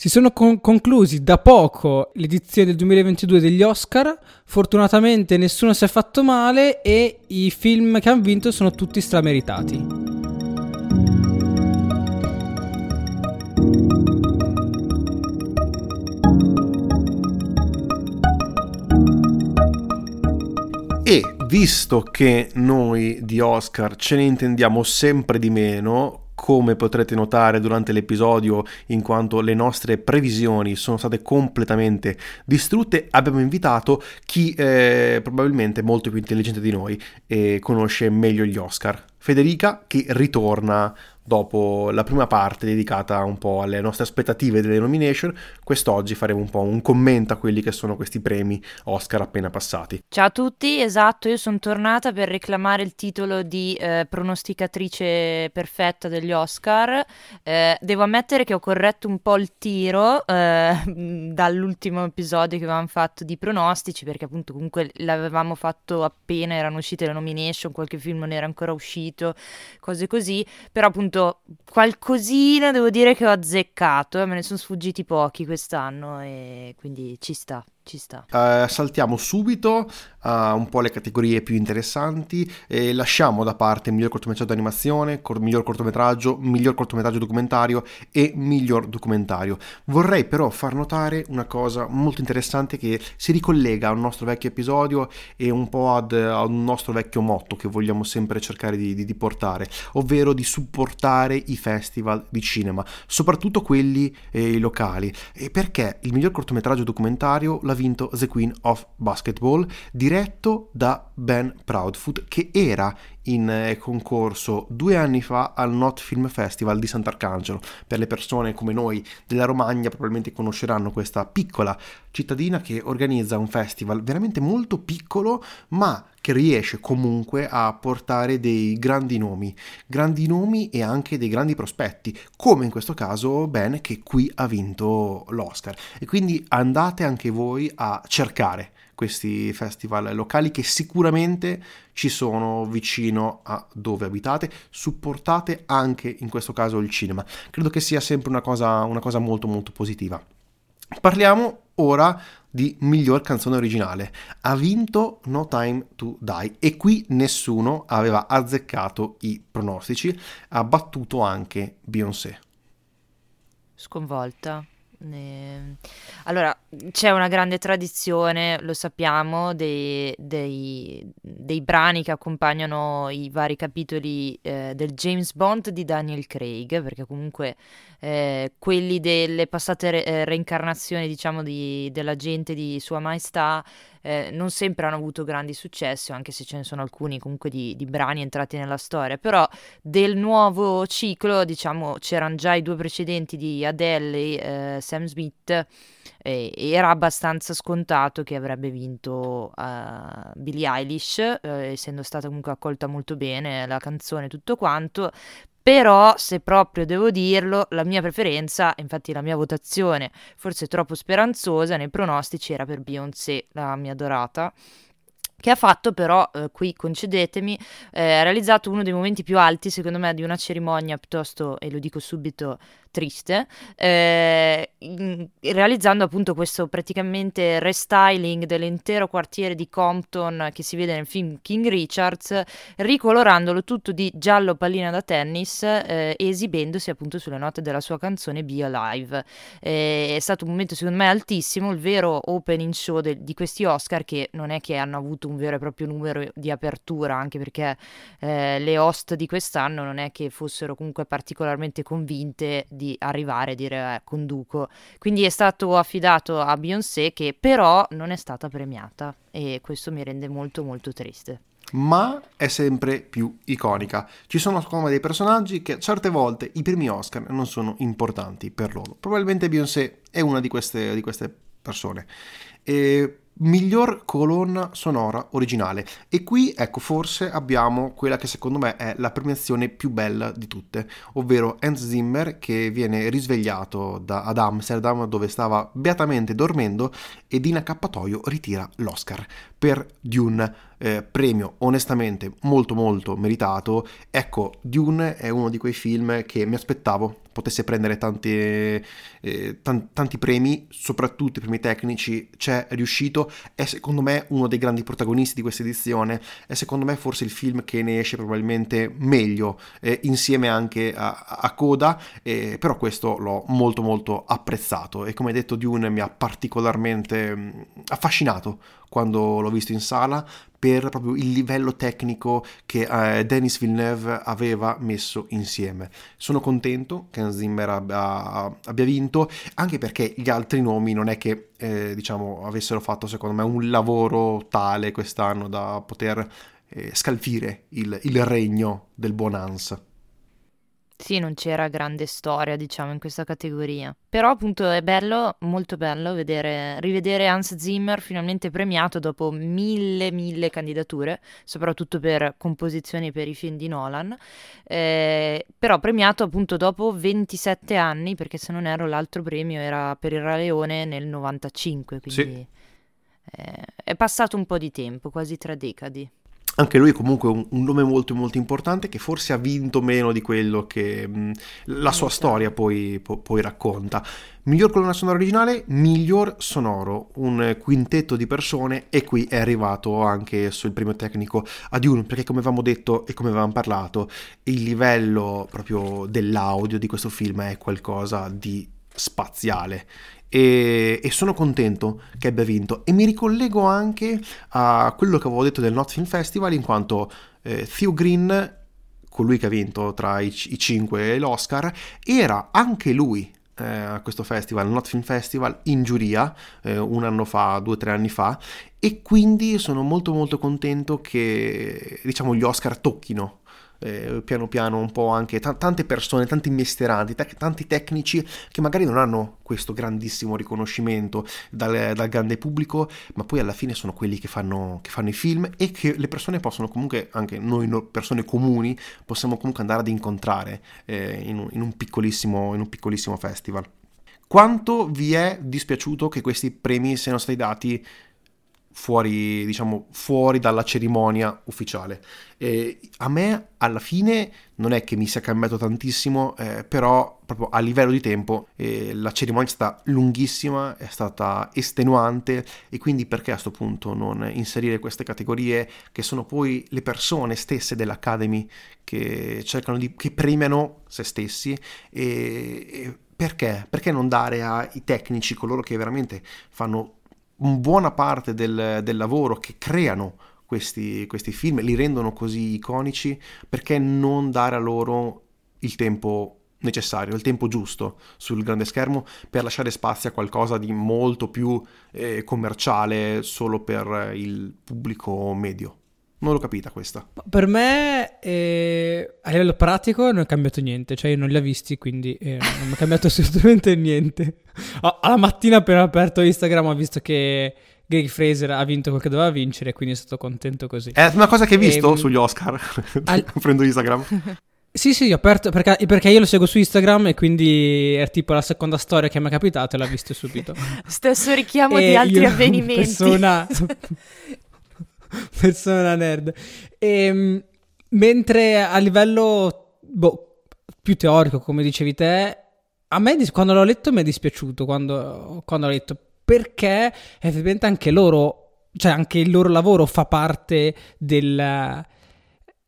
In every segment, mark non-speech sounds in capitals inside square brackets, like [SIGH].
Si sono con- conclusi da poco l'edizione del 2022 degli Oscar, fortunatamente nessuno si è fatto male e i film che hanno vinto sono tutti strameritati. E visto che noi di Oscar ce ne intendiamo sempre di meno, come potrete notare durante l'episodio, in quanto le nostre previsioni sono state completamente distrutte, abbiamo invitato chi è probabilmente molto più intelligente di noi e conosce meglio gli Oscar. Federica che ritorna dopo la prima parte dedicata un po' alle nostre aspettative delle nomination, quest'oggi faremo un po' un commento a quelli che sono questi premi Oscar appena passati. Ciao a tutti, esatto, io sono tornata per reclamare il titolo di eh, pronosticatrice perfetta degli Oscar. Eh, devo ammettere che ho corretto un po' il tiro eh, [LAUGHS] dall'ultimo episodio che avevamo fatto di pronostici, perché appunto comunque l'avevamo fatto appena erano uscite le nomination, qualche film non era ancora uscito, cose così, però appunto appunto qualcosina devo dire che ho azzeccato, eh, me ne sono sfuggiti pochi quest'anno e quindi ci sta ci sta. Uh, saltiamo subito uh, un po' le categorie più interessanti e lasciamo da parte miglior cortometraggio d'animazione, cor- miglior cortometraggio, miglior cortometraggio documentario e miglior documentario. Vorrei però far notare una cosa molto interessante che si ricollega a un nostro vecchio episodio e un po' ad, a un nostro vecchio motto che vogliamo sempre cercare di, di, di portare, ovvero di supportare i festival di cinema, soprattutto quelli eh, locali. E perché il miglior cortometraggio documentario l'ha vinto The Queen of Basketball, diretto da Ben Proudfoot, che era in eh, concorso due anni fa al Not Film Festival di Sant'Arcangelo. Per le persone come noi della Romagna probabilmente conosceranno questa piccola cittadina che organizza un festival veramente molto piccolo, ma che riesce comunque a portare dei grandi nomi, grandi nomi e anche dei grandi prospetti, come in questo caso Ben che qui ha vinto l'Oscar. E quindi andate anche voi a cercare questi festival locali che sicuramente ci sono vicino a dove abitate, supportate anche in questo caso il cinema. Credo che sia sempre una cosa, una cosa molto molto positiva. Parliamo ora di miglior canzone originale. Ha vinto No Time to Die e qui nessuno aveva azzeccato i pronostici, ha battuto anche Beyoncé. Sconvolta. Allora, c'è una grande tradizione, lo sappiamo, dei, dei, dei brani che accompagnano i vari capitoli eh, del James Bond di Daniel Craig, perché comunque eh, quelli delle passate re- eh, reincarnazioni, diciamo, di, della gente di Sua Maestà eh, non sempre hanno avuto grandi successi, anche se ce ne sono alcuni comunque di, di brani entrati nella storia, però del nuovo ciclo, diciamo, c'erano già i due precedenti di Adele e eh, Sam Smith, e era abbastanza scontato che avrebbe vinto uh, Billie Eilish, eh, essendo stata comunque accolta molto bene la canzone, tutto quanto, però, se proprio devo dirlo, la mia preferenza, infatti la mia votazione, forse troppo speranzosa nei pronostici, era per Beyoncé, la mia adorata che ha fatto però, eh, qui concedetemi, eh, ha realizzato uno dei momenti più alti secondo me di una cerimonia piuttosto, e lo dico subito, triste, eh, realizzando appunto questo praticamente restyling dell'intero quartiere di Compton che si vede nel film King Richards, ricolorandolo tutto di giallo pallina da tennis eh, esibendosi appunto sulle note della sua canzone Be Alive. Eh, è stato un momento secondo me altissimo, il vero opening show de- di questi Oscar che non è che hanno avuto un vero e proprio numero di apertura, anche perché eh, le host di quest'anno non è che fossero comunque particolarmente convinte di arrivare e dire eh, conduco. Quindi è stato affidato a Beyoncé che però non è stata premiata e questo mi rende molto molto triste ma è sempre più iconica. Ci sono come dei personaggi che certe volte i primi Oscar non sono importanti per loro. Probabilmente Beyoncé è una di queste, di queste persone. E miglior colonna sonora originale. E qui, ecco, forse abbiamo quella che secondo me è la premiazione più bella di tutte, ovvero Hans Zimmer che viene risvegliato da, ad Amsterdam dove stava beatamente dormendo ed in accappatoio ritira l'Oscar per Dune. Eh, premio onestamente molto molto meritato. Ecco, Dune è uno di quei film che mi aspettavo potesse prendere tanti, eh, t- tanti premi, soprattutto i premi tecnici, c'è riuscito, è secondo me uno dei grandi protagonisti di questa edizione, è secondo me forse il film che ne esce probabilmente meglio, eh, insieme anche a, a Coda, eh, però questo l'ho molto molto apprezzato e come detto Dune mi ha particolarmente mm, affascinato quando l'ho visto in sala per proprio il livello tecnico che eh, Denis Villeneuve aveva messo insieme. Sono contento che Hans Zimmer abbia, abbia, vinto, anche perché gli altri nomi non è che eh, diciamo avessero fatto secondo me un lavoro tale quest'anno da poter eh, scalfire il, il regno del buon Hans. Sì, non c'era grande storia, diciamo, in questa categoria. Però appunto è bello, molto bello vedere, rivedere Hans Zimmer finalmente premiato dopo mille, mille candidature, soprattutto per composizioni per i film di Nolan. Eh, però premiato appunto dopo 27 anni, perché se non erro l'altro premio era per il Re Leone nel 95, quindi sì. eh, è passato un po' di tempo, quasi tre decadi anche lui è comunque un, un, nome molto molto importante che forse ha vinto meno di quello che mh, la sua storia poi, po- poi, racconta. Miglior colonna sonora originale, miglior sonoro, un quintetto di persone e qui è arrivato anche sul premio tecnico a Dune perché come avevamo detto e come avevamo parlato il livello proprio dell'audio di questo film è qualcosa di spaziale e, e, sono contento che abbia vinto. E mi ricollego anche a quello che avevo detto del Not Film Festival in quanto eh, Theo Green colui che ha vinto tra i, i cinque e l'Oscar era anche lui eh, a questo festival, Not Film Festival, in giuria eh, un anno fa, due o tre anni fa. E quindi sono molto molto contento che diciamo gli Oscar tocchino eh, piano piano un po' anche t- tante persone, tanti mestieranti, t- tanti tecnici che magari non hanno questo grandissimo riconoscimento dal, dal, grande pubblico, ma poi alla fine sono quelli che fanno, che fanno, i film e che le persone possono comunque, anche noi persone comuni, possiamo comunque andare ad incontrare eh, in, in, un piccolissimo, in un piccolissimo festival. Quanto vi è dispiaciuto che questi premi siano stati dati fuori, diciamo, fuori dalla cerimonia ufficiale. E a me alla fine non è che mi sia cambiato tantissimo, eh, però proprio a livello di tempo eh, la cerimonia è stata lunghissima, è stata estenuante e quindi perché a questo punto non inserire queste categorie che sono poi le persone stesse dell'Academy che cercano di, che premiano se stessi e, e perché? Perché non dare ai tecnici, coloro che veramente fanno buona parte del, del lavoro che creano questi, questi, film, li rendono così iconici, perché non dare a loro il tempo necessario, il tempo giusto sul grande schermo per lasciare spazio a qualcosa di molto più eh, commerciale solo per il pubblico medio. Non l'ho capita questa. Per me, eh, a livello pratico, non è cambiato niente. Cioè, io non li ho visti, quindi eh, non mi è cambiato [LAUGHS] assolutamente niente. alla mattina, appena ho aperto Instagram, ho visto che Greg Fraser ha vinto quel che doveva vincere, quindi sono stato contento così. È una cosa che hai visto e, ehm, sugli Oscar. Al... [LAUGHS] Prendo Instagram. [LAUGHS] Sì, sì, ho aperto perché, perché, io lo seguo su Instagram e quindi è tipo la seconda storia che mi è capitata e l'ho visto subito. Stesso richiamo e di altri avvenimenti. Persona, [LAUGHS] persona nerd. E, ehm, mentre a livello boh, più teorico, come dicevi te, a me quando l'ho letto mi è dispiaciuto quando, quando l'ho letto perché effettivamente anche loro, cioè anche il loro lavoro fa parte del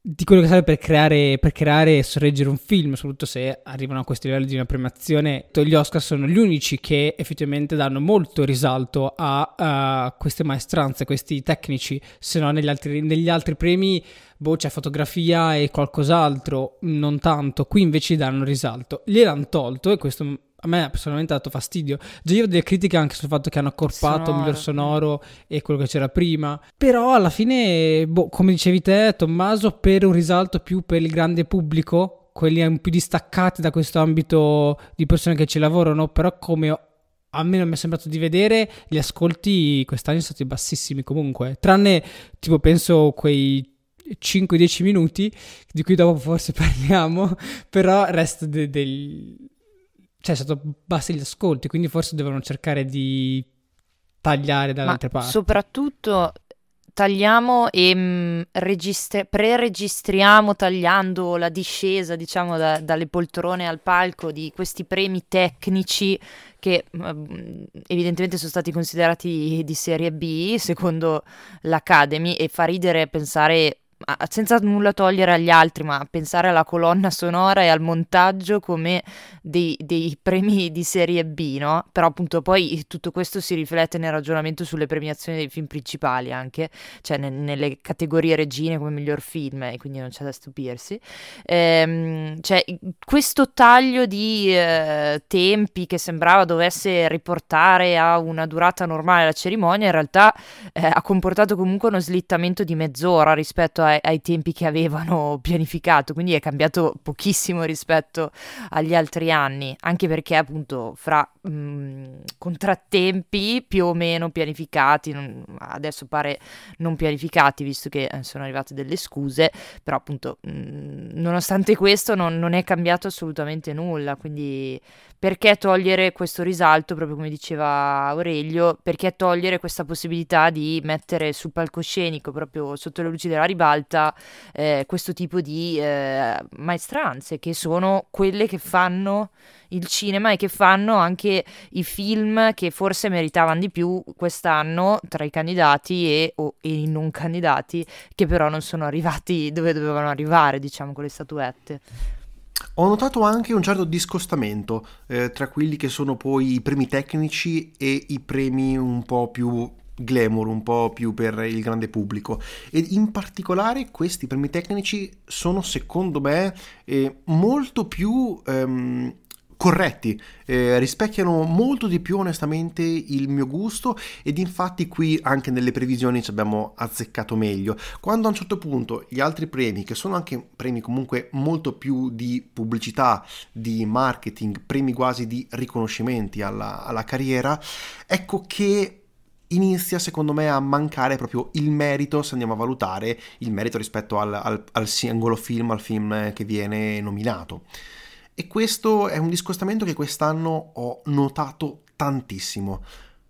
di quello che serve per creare, per creare e sorreggere un film, soprattutto se arrivano a questi livelli di una premiazione. Gli Oscar sono gli unici che effettivamente danno molto risalto a, a queste maestranze, questi tecnici, se no negli altri, negli altri premi boh, c'è fotografia e qualcos'altro, non tanto. Qui invece danno risalto. Gliel'hanno tolto e questo a me personalmente ha dato fastidio. Già io ho delle critiche anche sul fatto che hanno accorpato sonoro. miglior sonoro e quello che c'era prima. Però alla fine, boh, come dicevi te, Tommaso, per un risalto più per il grande pubblico, quelli più distaccati da questo ambito di persone che ci lavorano, però come a me non mi è sembrato di vedere, gli ascolti quest'anno sono stati bassissimi comunque. Tranne, tipo, penso quei 5-10 minuti, di cui dopo forse [LAUGHS] parliamo, però il resto de- del cioè, stato bassi gli ascolti, quindi forse devono cercare di tagliare dalle altre parti. Soprattutto tagliamo e mh, mm, registre- pre-registriamo tagliando la discesa, diciamo, da, dalle poltrone al palco di questi premi tecnici che mh, mm, evidentemente sono stati considerati di serie B secondo l'Academy e fa ridere pensare senza nulla togliere agli altri, ma pensare alla colonna sonora e al montaggio come dei, dei, premi di serie B, no? Però appunto poi tutto questo si riflette nel ragionamento sulle premiazioni dei film principali anche, cioè ne, nelle categorie regine come miglior film, e quindi non c'è da stupirsi. Ehm, cioè, questo taglio di eh, tempi che sembrava dovesse riportare a una durata normale la cerimonia, in realtà eh, ha comportato comunque uno slittamento di mezz'ora rispetto a ai, ai, tempi che avevano pianificato, quindi è cambiato pochissimo rispetto agli altri anni, anche perché appunto fra mh, mm, contrattempi più o meno pianificati, non, adesso pare non pianificati visto che eh, sono arrivate delle scuse, però appunto mh, mm, nonostante questo non, non è cambiato assolutamente nulla, quindi perché togliere questo risalto, proprio come diceva Aurelio, perché togliere questa possibilità di mettere sul palcoscenico, proprio sotto le luci della ribalta, eh, questo tipo di eh, maestranze, che sono quelle che fanno il cinema e che fanno anche i film che forse meritavano di più quest'anno tra i candidati e, o, e i non candidati, che però non sono arrivati dove dovevano arrivare, diciamo, con le statuette. Ho notato anche un certo discostamento eh, tra quelli che sono poi i premi tecnici e i premi un po' più glamour, un po' più per il grande pubblico. E in particolare questi premi tecnici sono secondo me eh, molto più ehm, corretti, eh, rispecchiano molto di più onestamente il mio gusto ed infatti qui anche nelle previsioni ci abbiamo azzeccato meglio. Quando a un certo punto gli altri premi, che sono anche premi comunque molto più di pubblicità, di marketing, premi quasi di riconoscimenti alla, alla carriera, ecco che inizia secondo me a mancare proprio il merito se andiamo a valutare il merito rispetto al, al, al singolo film, al film che viene nominato. E questo è un discostamento che quest'anno ho notato tantissimo.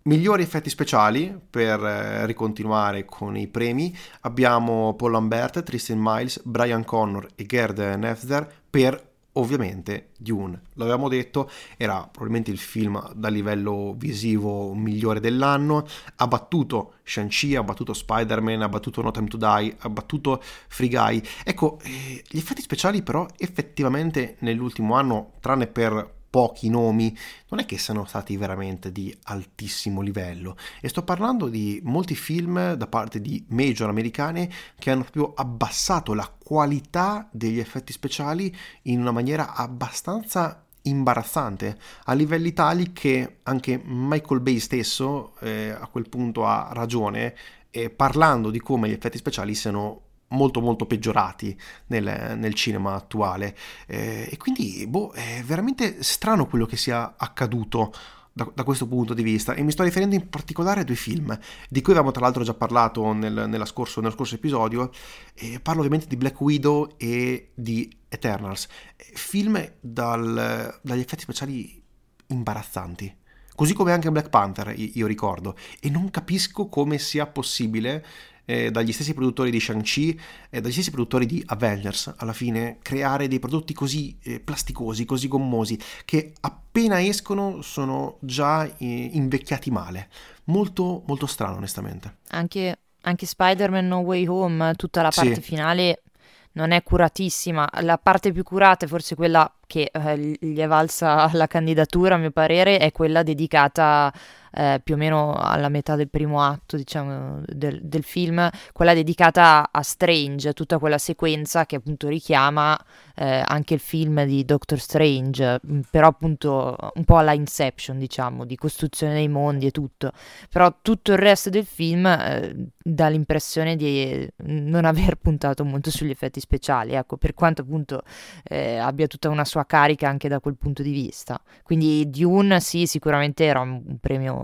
Migliori effetti speciali per eh, ricontinuare con i premi abbiamo Paul Lambert, Tristan Miles, Brian Connor e Gerd Nefzer per ovviamente Dune. L'avevamo detto, era probabilmente il film da livello visivo migliore dell'anno, ha battuto Shang-Chi, ha battuto Spider-Man, ha battuto No Time to Die, ha battuto Free Guy. Ecco, eh, gli effetti speciali però effettivamente nell'ultimo anno, tranne per pochi nomi, non è che siano stati veramente di altissimo livello. E sto parlando di molti film da parte di major americane che hanno proprio abbassato la qualità degli effetti speciali in una maniera abbastanza imbarazzante a livelli tali che anche Michael Bay stesso eh, a quel punto ha ragione eh, parlando di come gli effetti speciali siano molto molto peggiorati nel, nel cinema attuale. Eh, e quindi boh, è veramente strano quello che sia accaduto da, da, questo punto di vista. E mi sto riferendo in particolare a due film di cui avevamo tra l'altro già parlato nel, scorso, nello scorso episodio e parlo ovviamente di Black Widow e di Eternals. Film dal, dagli effetti speciali imbarazzanti. Così come anche Black Panther io ricordo. E non capisco come sia possibile eh, dagli stessi produttori di Shang-Chi e dagli stessi produttori di Avengers, alla fine creare dei prodotti così eh, plasticosi, così gommosi, che appena escono sono già eh, invecchiati male. Molto, molto strano, onestamente. Anche, anche Spider-Man No Way Home, tutta la parte sì. finale non è curatissima. La parte più curata forse quella che eh, gli è valsa la candidatura, a mio parere, è quella dedicata eh, più o meno alla metà del primo atto, diciamo, del, del, film, quella dedicata a Strange, tutta quella sequenza che appunto richiama eh, anche il film di Doctor Strange, mm, però appunto un po' alla Inception, diciamo, di costruzione dei mondi e tutto. Però tutto il resto del film eh, dà l'impressione di non aver puntato molto sugli effetti speciali, ecco, per quanto appunto eh, abbia tutta una sua carica anche da quel punto di vista. Quindi Dune sì, sicuramente era un premio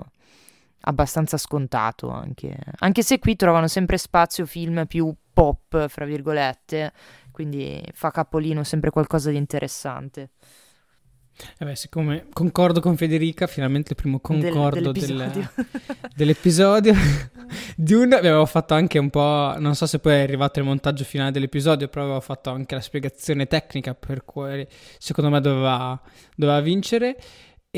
abbastanza scontato anche. anche se qui trovano sempre spazio film più pop, fra virgolette, quindi fa capolino sempre qualcosa di interessante. Eh beh, siccome concordo con Federica, finalmente il primo concordo Del- dell'episodio. del- [LAUGHS] [LAUGHS] dell'episodio. [LAUGHS] Dune avevo fatto anche un po', non so se poi è arrivato il montaggio finale dell'episodio, però avevo fatto anche la spiegazione tecnica per cui secondo me doveva, doveva vincere.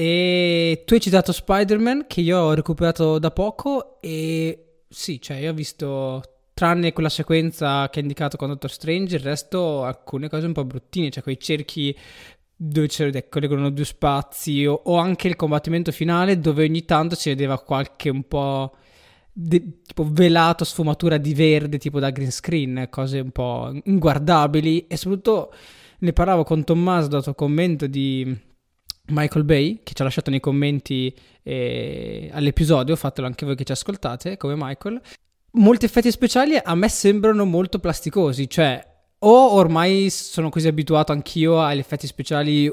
E tu hai citato Spider-Man che io ho recuperato da poco e sì, cioè io ho visto, tranne quella sequenza che ha indicato con Doctor Strange, il resto alcune cose un po' bruttine, cioè quei cerchi dove ci collegano due spazi o, o anche il combattimento finale dove ogni tanto si vedeva qualche un po' de- tipo velato sfumatura di verde tipo da green screen, cose un po' inguardabili e soprattutto ne parlavo con Tommaso dato commento di Michael Bay che ci ha lasciato nei commenti eh, all'episodio, fatelo anche voi che ci ascoltate come Michael. Molti effetti speciali a me sembrano molto plasticosi, cioè o ormai sono così abituato anch'io agli effetti speciali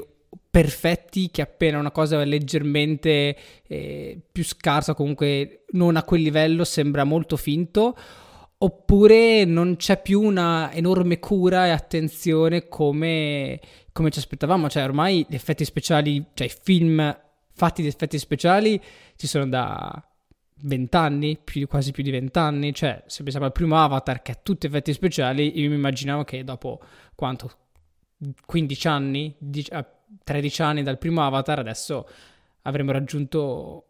perfetti che appena una cosa è leggermente eh, più scarsa, comunque non a quel livello, sembra molto finto, oppure non c'è più una enorme cura e attenzione come, come ci aspettavamo. Cioè, ormai gli effetti speciali, cioè i film fatti di effetti speciali ci sono da vent'anni, quasi più di vent'anni. Cioè, se pensiamo al primo Avatar che ha tutti effetti speciali, io mi immaginavo che dopo quanto? 15 anni, 13 anni dal primo Avatar, adesso avremmo raggiunto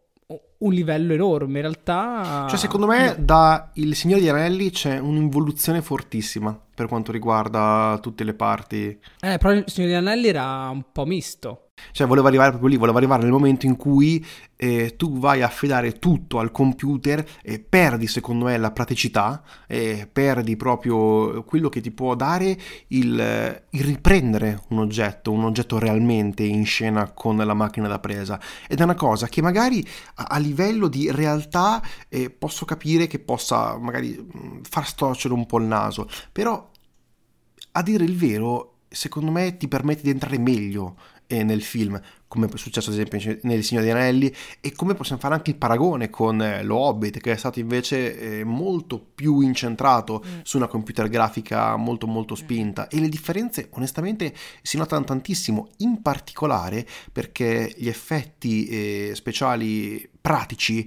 un livello enorme. In realtà, Cioè, secondo me, da Il Signore degli Anelli c'è un'involuzione fortissima per quanto riguarda tutte le parti. Eh, però il Signore degli Anelli era un po' misto. Cioè, voleva arrivare proprio lì, voleva arrivare nel momento in cui eh, tu vai a affidare tutto al computer e perdi, secondo me, la praticità, e perdi proprio quello che ti può dare il, il riprendere un oggetto, un oggetto realmente in scena con la macchina da presa. Ed è una cosa che magari a, a livello di realtà eh, posso capire che possa magari mh, far storcere un po' il naso, però a dire il vero, secondo me ti permette di entrare meglio eh, nel film, come è successo ad esempio nel Signore degli Anelli, e come possiamo fare anche il paragone con eh, lo Hobbit, che è stato invece eh, molto più incentrato mm. su una computer grafica molto molto spinta. E le differenze onestamente si notano tantissimo, in particolare perché gli effetti eh, speciali pratici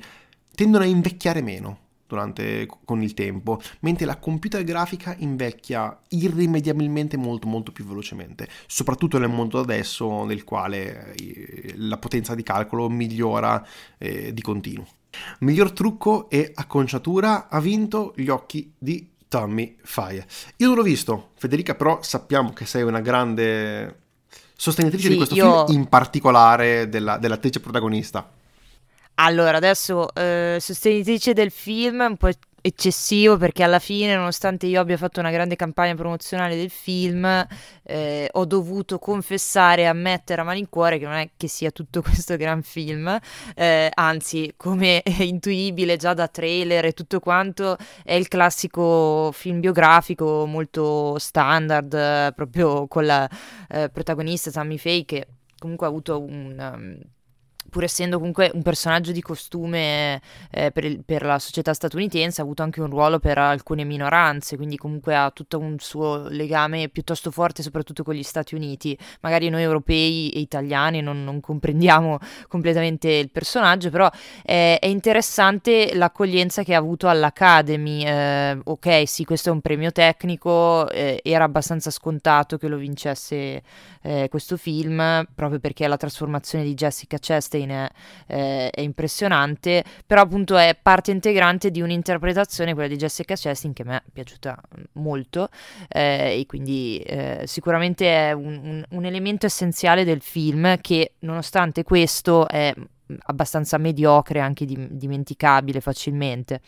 tendono a invecchiare meno durante, con il tempo, mentre la computer grafica invecchia irrimediabilmente molto molto più velocemente, soprattutto nel mondo adesso nel quale eh, la potenza di calcolo migliora eh, di continuo. Miglior trucco e acconciatura ha vinto gli occhi di Tommy Faye. Io non l'ho visto, Federica, però sappiamo che sei una grande sostenitrice Sì, di questo io- film, in particolare della- dell'attrice protagonista. Allora, adesso eh, sostenitrice del film è un po' eccessivo perché alla fine, nonostante io abbia fatto una grande campagna promozionale del film, eh, ho dovuto confessare e ammettere a malincuore che non è che sia tutto [LAUGHS] questo gran film, eh, anzi, come è intuibile già da trailer e tutto quanto, è il classico film biografico molto standard, eh, proprio con la eh, protagonista Tammy Faye che comunque ha avuto un... um, pur essendo comunque un personaggio di costume eh, per, il- per la società statunitense, ha avuto anche un ruolo per alcune minoranze, quindi comunque ha tutto un suo legame piuttosto forte, soprattutto con gli Stati Uniti. Magari noi europei e italiani non, non comprendiamo completamente il personaggio, però eh, è interessante l'accoglienza che ha avuto all'Academy. Eh, ok, sì, questo è un premio tecnico, eh, era abbastanza scontato che lo vincesse eh, questo film, proprio perché la trasformazione di Jessica Chastain è, eh, è impressionante, però appunto è parte integrante di un'interpretazione, quella di Jessica Chastain, che me è piaciuta molto eh, e quindi eh, sicuramente è un, un- un elemento essenziale del film che nonostante questo è abbastanza mediocre, anche dim- dimenticabile facilmente.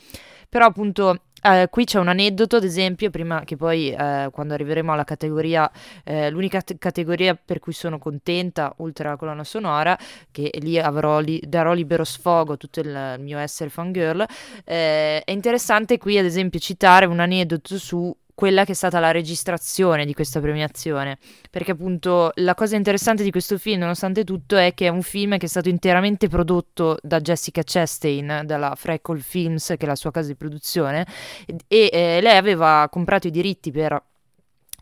Però appunto eh, qui c'è un aneddoto, ad esempio, prima che poi eh, quando arriveremo alla categoria, eh, l'unica t- categoria per cui sono contenta, oltre alla colonna sonora, che lì avrò li- darò libero sfogo tutto il mio essere fangirl, eh, è interessante qui ad esempio citare un aneddoto su quella che è stata la registrazione di questa premiazione, perché appunto la cosa interessante di questo film, nonostante tutto, è che è un film che è stato interamente prodotto da Jessica Chastain, dalla Freckle Films, che è la sua casa di produzione, e eh, lei aveva comprato i diritti per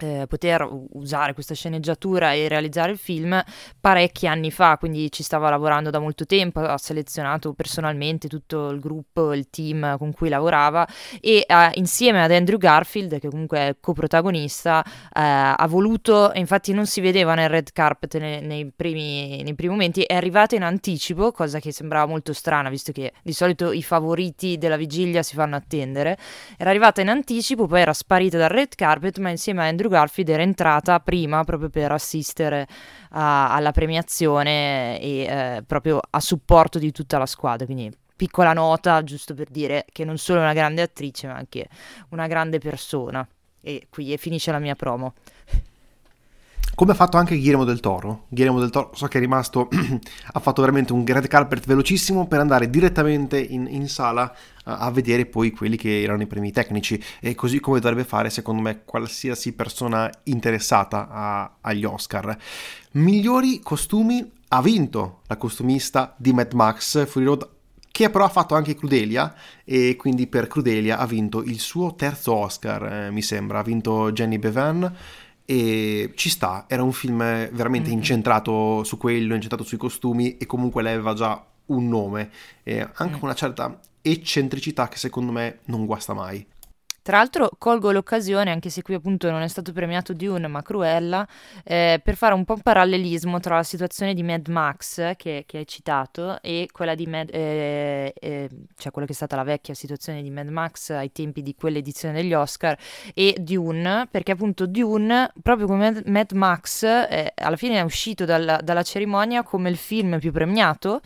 eh, poter usare questa sceneggiatura e realizzare il film parecchi anni fa, quindi ci stava lavorando da molto tempo, ha selezionato personalmente tutto il gruppo, il team con cui lavorava e eh, insieme ad Andrew Garfield, che comunque è coprotagonista, eh, ha voluto, infatti non si vedeva nel red carpet nei, nei, primi, nei primi momenti, è arrivata in anticipo, cosa che sembrava molto strana, visto che di solito i favoriti della vigilia si fanno attendere, era arrivata in anticipo, poi era sparita dal red carpet, ma insieme a Andrew Garfield era entrata prima proprio per assistere a, alla premiazione e eh, proprio a supporto di tutta la squadra. Quindi piccola nota giusto per dire che non solo è una grande attrice ma anche una grande persona. E qui finisce la mia promo come ha fatto anche Guillermo del Toro. Guillermo del Toro so che è rimasto, [CLEARS THROAT] ha fatto veramente un red carpet velocissimo per andare direttamente in, in sala a, a, vedere poi quelli che erano i premi tecnici e così come dovrebbe fare secondo me qualsiasi persona interessata a, agli Oscar. Migliori costumi ha vinto la costumista di Mad Max Fury Road che però ha fatto anche Crudelia e quindi per Crudelia ha vinto il suo terzo Oscar, eh, mi sembra, ha vinto Jenny Bevan e ci sta, era un film veramente mm-hmm. incentrato su quello, incentrato sui costumi e comunque lei aveva già un nome e anche mm. una certa eccentricità che secondo me non guasta mai. Tra l'altro colgo l'occasione, anche se qui appunto non è stato premiato Dune ma Cruella, eh, per fare un po' un parallelismo tra la situazione di Mad Max che, che hai citato e quella di Mad, eh, eh, cioè quella che è stata la vecchia situazione di Mad Max ai tempi di quell'edizione degli Oscar e Dune, perché appunto Dune, proprio come Mad Max, eh, alla fine è uscito dalla, dalla cerimonia come il film più premiato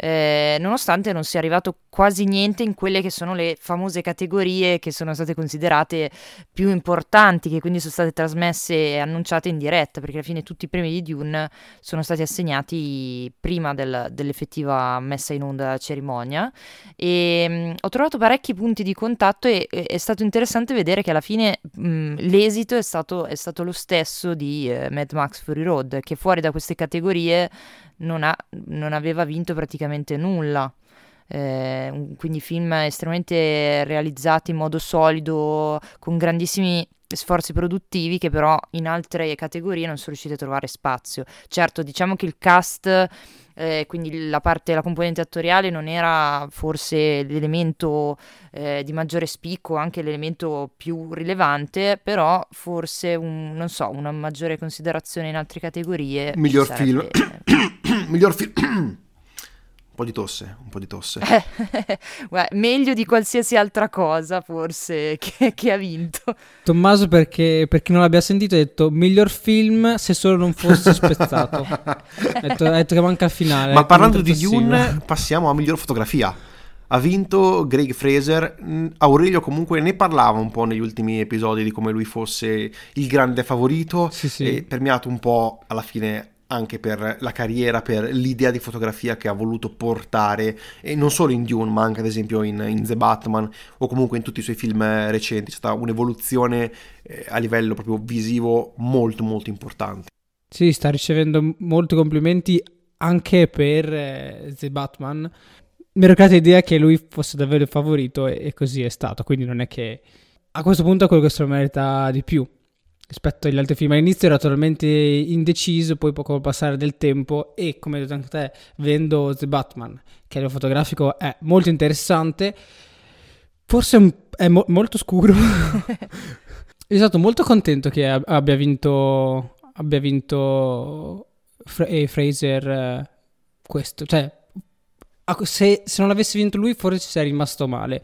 eh, nonostante non sia arrivato quasi niente in quelle che sono le famose categorie che sono state considerate più importanti, che quindi sono state trasmesse e annunciate in diretta, perché alla fine tutti i premi di Dune sono stati assegnati prima del, dell'effettiva messa in onda cerimonia. E mh, mm, ho trovato parecchi punti di contatto e, e, è stato interessante vedere che alla fine mh, mm, l'esito è stato, è stato, lo stesso di eh, Mad Max Fury Road, che fuori da queste categorie non, ha, non aveva vinto praticamente nulla. Eh, quindi film estremamente realizzati in modo solido, con grandissimi sforzi produttivi che però in altre categorie non sono riusciti a trovare spazio. Certo, diciamo che il cast, eh, quindi la parte, la componente attoriale non era forse l'elemento eh, di maggiore spicco, anche l'elemento più rilevante, però forse un, non so, una maggiore considerazione in altre categorie. Miglior film. [COUGHS] miglior film. Un po' di tosse, un po' di tosse. [LAUGHS] Guarda, meglio di qualsiasi altra cosa, forse, [LAUGHS] che, che ha vinto. Tommaso, perché per chi non l'abbia sentito, ha detto miglior film se solo non fosse spezzato. [LAUGHS] ha, detto, ha, detto, che manca il finale. Ma parlando di Dune, passiamo a miglior fotografia. Ha vinto Greg Fraser. Mm, Aurelio comunque ne parlava un po' negli ultimi episodi di come lui fosse il grande favorito. Sì, sì. E permeato un po' alla fine anche per la carriera, per l'idea di fotografia che ha voluto portare, e non solo in Dune, ma anche ad esempio in, in The Batman o comunque in tutti i suoi film recenti. C'è stata un'evoluzione eh, a livello proprio visivo molto molto importante. Sì, sta ricevendo molti complimenti anche per eh, The Batman. Mi ero creata l'idea che lui fosse davvero il favorito e, e così è stato, quindi non è che a questo punto è quello che se lo merita di più rispetto agli altri film. All'inizio era totalmente indeciso, poi poco passare del tempo e come hai detto anche te, vendo The Batman, che a fotografico è molto interessante, forse è mo- molto scuro. [LAUGHS] Sono stato molto contento che abbia vinto, abbia vinto Fra- eh, Fraser eh, questo, cioè se, se, non avesse vinto lui forse ci sarei rimasto male.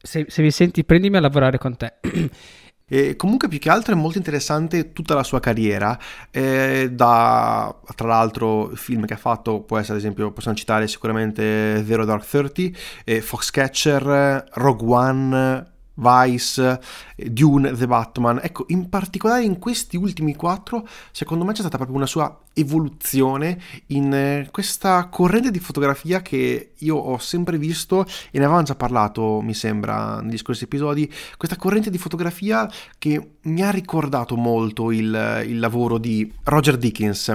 Se, se mi senti prendimi a lavorare con te. [CLEARS THROAT] E comunque più che altro è molto interessante tutta la sua carriera, eh, da tra l'altro film che ha fatto, può essere ad esempio, possiamo citare sicuramente Zero Dark Thirty, eh, Foxcatcher, Rogue One, Vice, Dune, The Batman. Ecco, in particolare in questi ultimi quattro, secondo me c'è stata proprio una sua evoluzione in eh, questa corrente di fotografia che io ho sempre visto e ne avevamo già parlato, mi sembra, negli scorsi episodi, questa corrente di fotografia che mi ha ricordato molto il, il lavoro di Roger Dickens.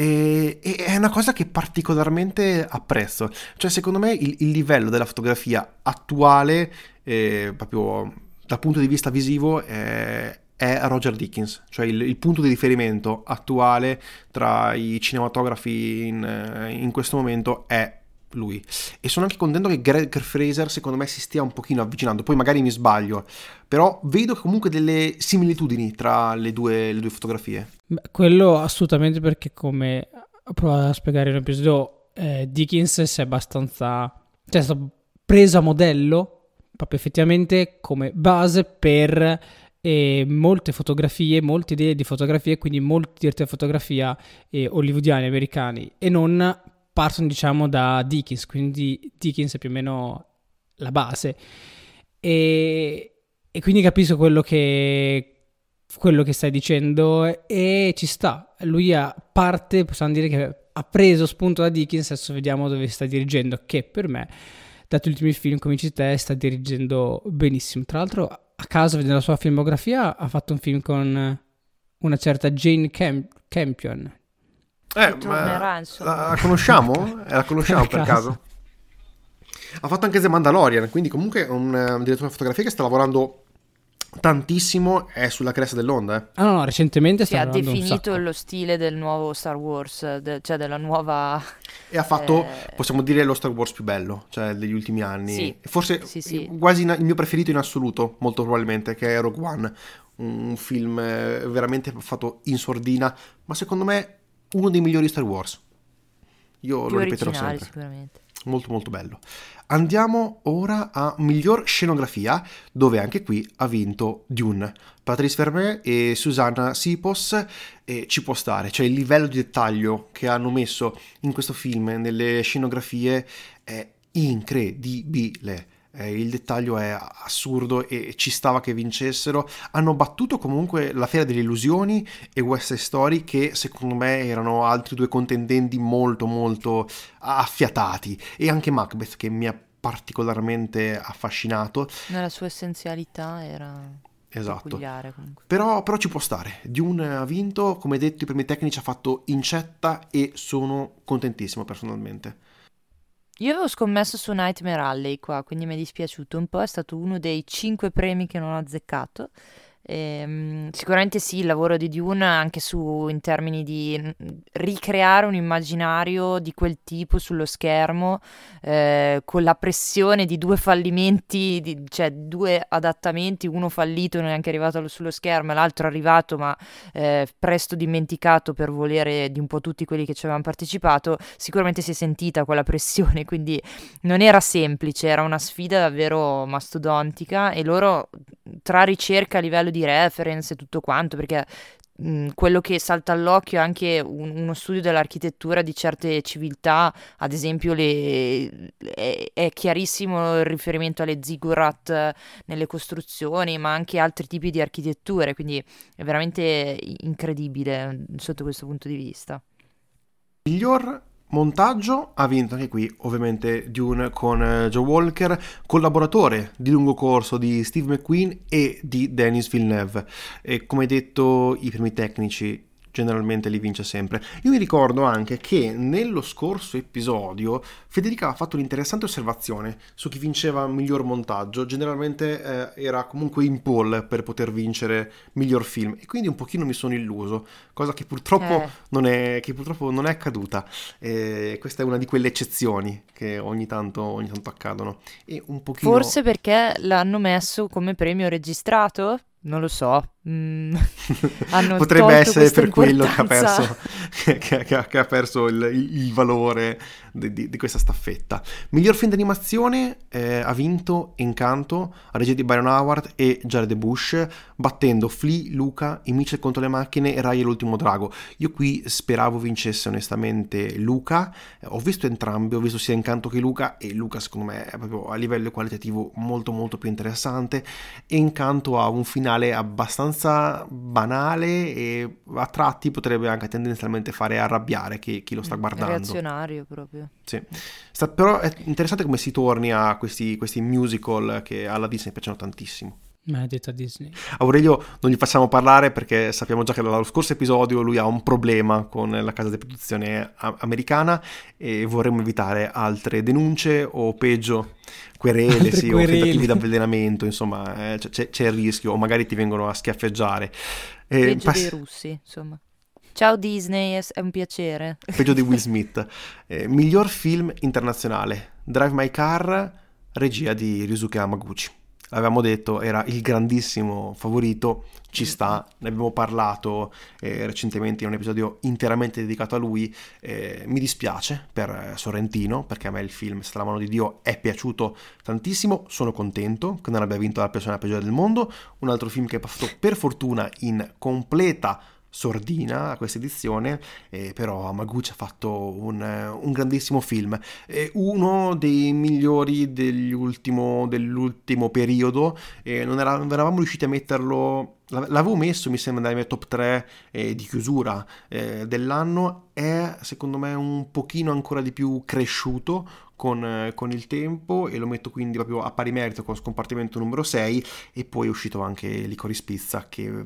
E, e, è una cosa che particolarmente apprezzo. Cioè, secondo me il, il livello della fotografia attuale eh, proprio dal punto di vista visivo è, è Roger Dickens, cioè il, il punto di riferimento attuale tra i cinematografi in, eh, in questo momento è lui. E sono anche contento che Greg Fraser secondo me si stia un pochino avvicinando, poi magari mi sbaglio, però vedo comunque delle similitudini tra le due, le due fotografie. Beh, quello assolutamente perché come ho provato a spiegare in un episodio, eh, Dickens è abbastanza... cioè è stato preso a modello proprio effettivamente come base per eh, molte fotografie, molte idee di fotografie, quindi molti diretti di fotografia eh, hollywoodiani, americani e non partono diciamo da Dickens, quindi Dickens è più o meno la base. E, e quindi capisco quello che, quello che stai dicendo e ci sta. Lui a parte, possiamo dire che ha preso spunto da Dickens, adesso vediamo dove sta dirigendo, che per me, dato gli ultimi film come dici te, sta dirigendo benissimo. Tra l'altro, a caso, vedendo la sua filmografia, ha fatto un film con una certa Jane Camp- Campion, eh, ma la, conosciamo? [LAUGHS] Eh, la conosciamo per, per caso? Ha fatto anche The Mandalorian, quindi comunque un, eh, un direttore di fotografia che sta lavorando tantissimo è sulla cresta dell'onda. Eh. Ah no, no recentemente si è definito lo stile del nuovo Star Wars, de, cioè della nuova... E ha fatto, eh... possiamo dire, lo Star Wars più bello, cioè degli ultimi anni. Sì. Forse sì, sì. quasi il mio preferito in assoluto, molto probabilmente, che è Rogue One. Un film eh, veramente fatto in sordina, ma secondo me uno dei migliori Star Wars. Io Più lo ripeterò sempre. Sicuramente. Molto molto bello. Andiamo ora a miglior scenografia, dove anche qui ha vinto Dune. Patrice Vermeer e Susanna Sipos e ci può stare, cioè il livello di dettaglio che hanno messo in questo film nelle scenografie è incredibile eh, il dettaglio è assurdo e ci stava che vincessero. Hanno battuto comunque la Fiera delle Illusioni e West Side Story che secondo me erano altri due contendenti molto molto affiatati e anche Macbeth che mi ha particolarmente affascinato. Nella sua essenzialità era... Esatto. Però, però, ci può stare. Dune ha vinto, come detto, i primi tecnici ha fatto incetta e sono contentissimo personalmente. Io avevo scommesso su Nightmare Alley qua, quindi mi è dispiaciuto un po', è stato uno dei cinque premi che non ho azzeccato. Ehm, sicuramente sì, il lavoro di Dune anche su, in termini di ricreare un immaginario di quel tipo sullo schermo eh, con la pressione di due fallimenti, di, cioè due adattamenti, uno fallito non è anche arrivato sullo schermo e l'altro arrivato ma eh, presto dimenticato per volere di un po' tutti quelli che ci avevano partecipato, sicuramente si è sentita quella pressione, [LAUGHS] quindi non era semplice, era una sfida davvero mastodontica e loro tra ricerca a livello di reference e tutto quanto, perché mh, quello che salta all'occhio è anche un, uno studio dell'architettura di certe civiltà, ad esempio le, è, è, chiarissimo il riferimento alle ziggurat nelle costruzioni, ma anche altri tipi di architetture, quindi è veramente incredibile sotto questo punto di vista. Miglior Montaggio ha vinto anche qui, ovviamente, Dune con eh, Joe Walker, collaboratore di lungo corso di Steve McQueen e di Denis Villeneuve. E come detto, i primi tecnici generalmente li vince sempre. Io mi ricordo anche che nello scorso episodio Federica ha fatto un'interessante osservazione su chi vinceva miglior montaggio, generalmente eh, era comunque in poll per poter vincere miglior film e quindi un pochino mi sono illuso, cosa che purtroppo, eh. non, è, che purtroppo non è accaduta. E questa è una di quelle eccezioni che ogni tanto, ogni tanto accadono. E un pochino... Forse perché l'hanno messo come premio registrato? Non lo so. Mm, [LAUGHS] Potrebbe essere per quello che ha perso, che, [LAUGHS] che, che ha perso il, il valore di, di, di, questa staffetta. Miglior film d'animazione eh, ha vinto Encanto, a regia di Byron Howard e Jared Bush, battendo Flea, Luca, I Mitchell contro le macchine e Rai e l'ultimo drago. Io qui speravo vincesse onestamente Luca, ho visto entrambi, ho visto sia Encanto che Luca e Luca secondo me è proprio a livello qualitativo molto molto più interessante. Encanto ha un finale abbastanza banale e a tratti potrebbe anche tendenzialmente fare arrabbiare chi, chi lo sta guardando. Reazionario proprio. Sì. Sta, però è interessante come si torni a questi, questi musical che alla Disney piacciono tantissimo. Maledetta Disney. Aurelio non gli facciamo parlare perché sappiamo già che dallo scorso episodio lui ha un problema con la casa di produzione americana e vorremmo evitare altre denunce o peggio querele, sì, o querele. tentativi di avvelenamento, insomma, eh, c'è, c'è il rischio, o magari ti vengono a schiaffeggiare. Eh, Peggio pass- dei russi, insomma. Ciao Disney, è è un piacere. peggio di Will [LAUGHS] Smith. Eh, miglior film internazionale, Drive My Car, regia di Ryusuke Hamaguchi. L'avevamo detto, era il grandissimo favorito, ci sta, ne abbiamo parlato eh, recentemente in un episodio interamente dedicato a lui. Eh, mi dispiace per eh, Sorrentino, perché a me il film Stella mano di Dio è piaciuto tantissimo, sono contento che non abbia vinto la persona peggiore del mondo. Un altro film che è passato per fortuna in completa sordina a questa edizione, eh, però Hamaguchi ha fatto un, eh, un grandissimo film, eh, uno dei migliori degli ultimo- dell'ultimo periodo, eh, non, era- non eravamo riusciti a metterlo, l'av- l'avevo messo mi sembra nelle mie top 3 eh, di chiusura eh, dell'anno, è secondo me un pochino ancora di più cresciuto con, con il tempo e lo metto quindi proprio a pari merito con scompartimento numero 6 e poi è uscito anche Licorice Pizza che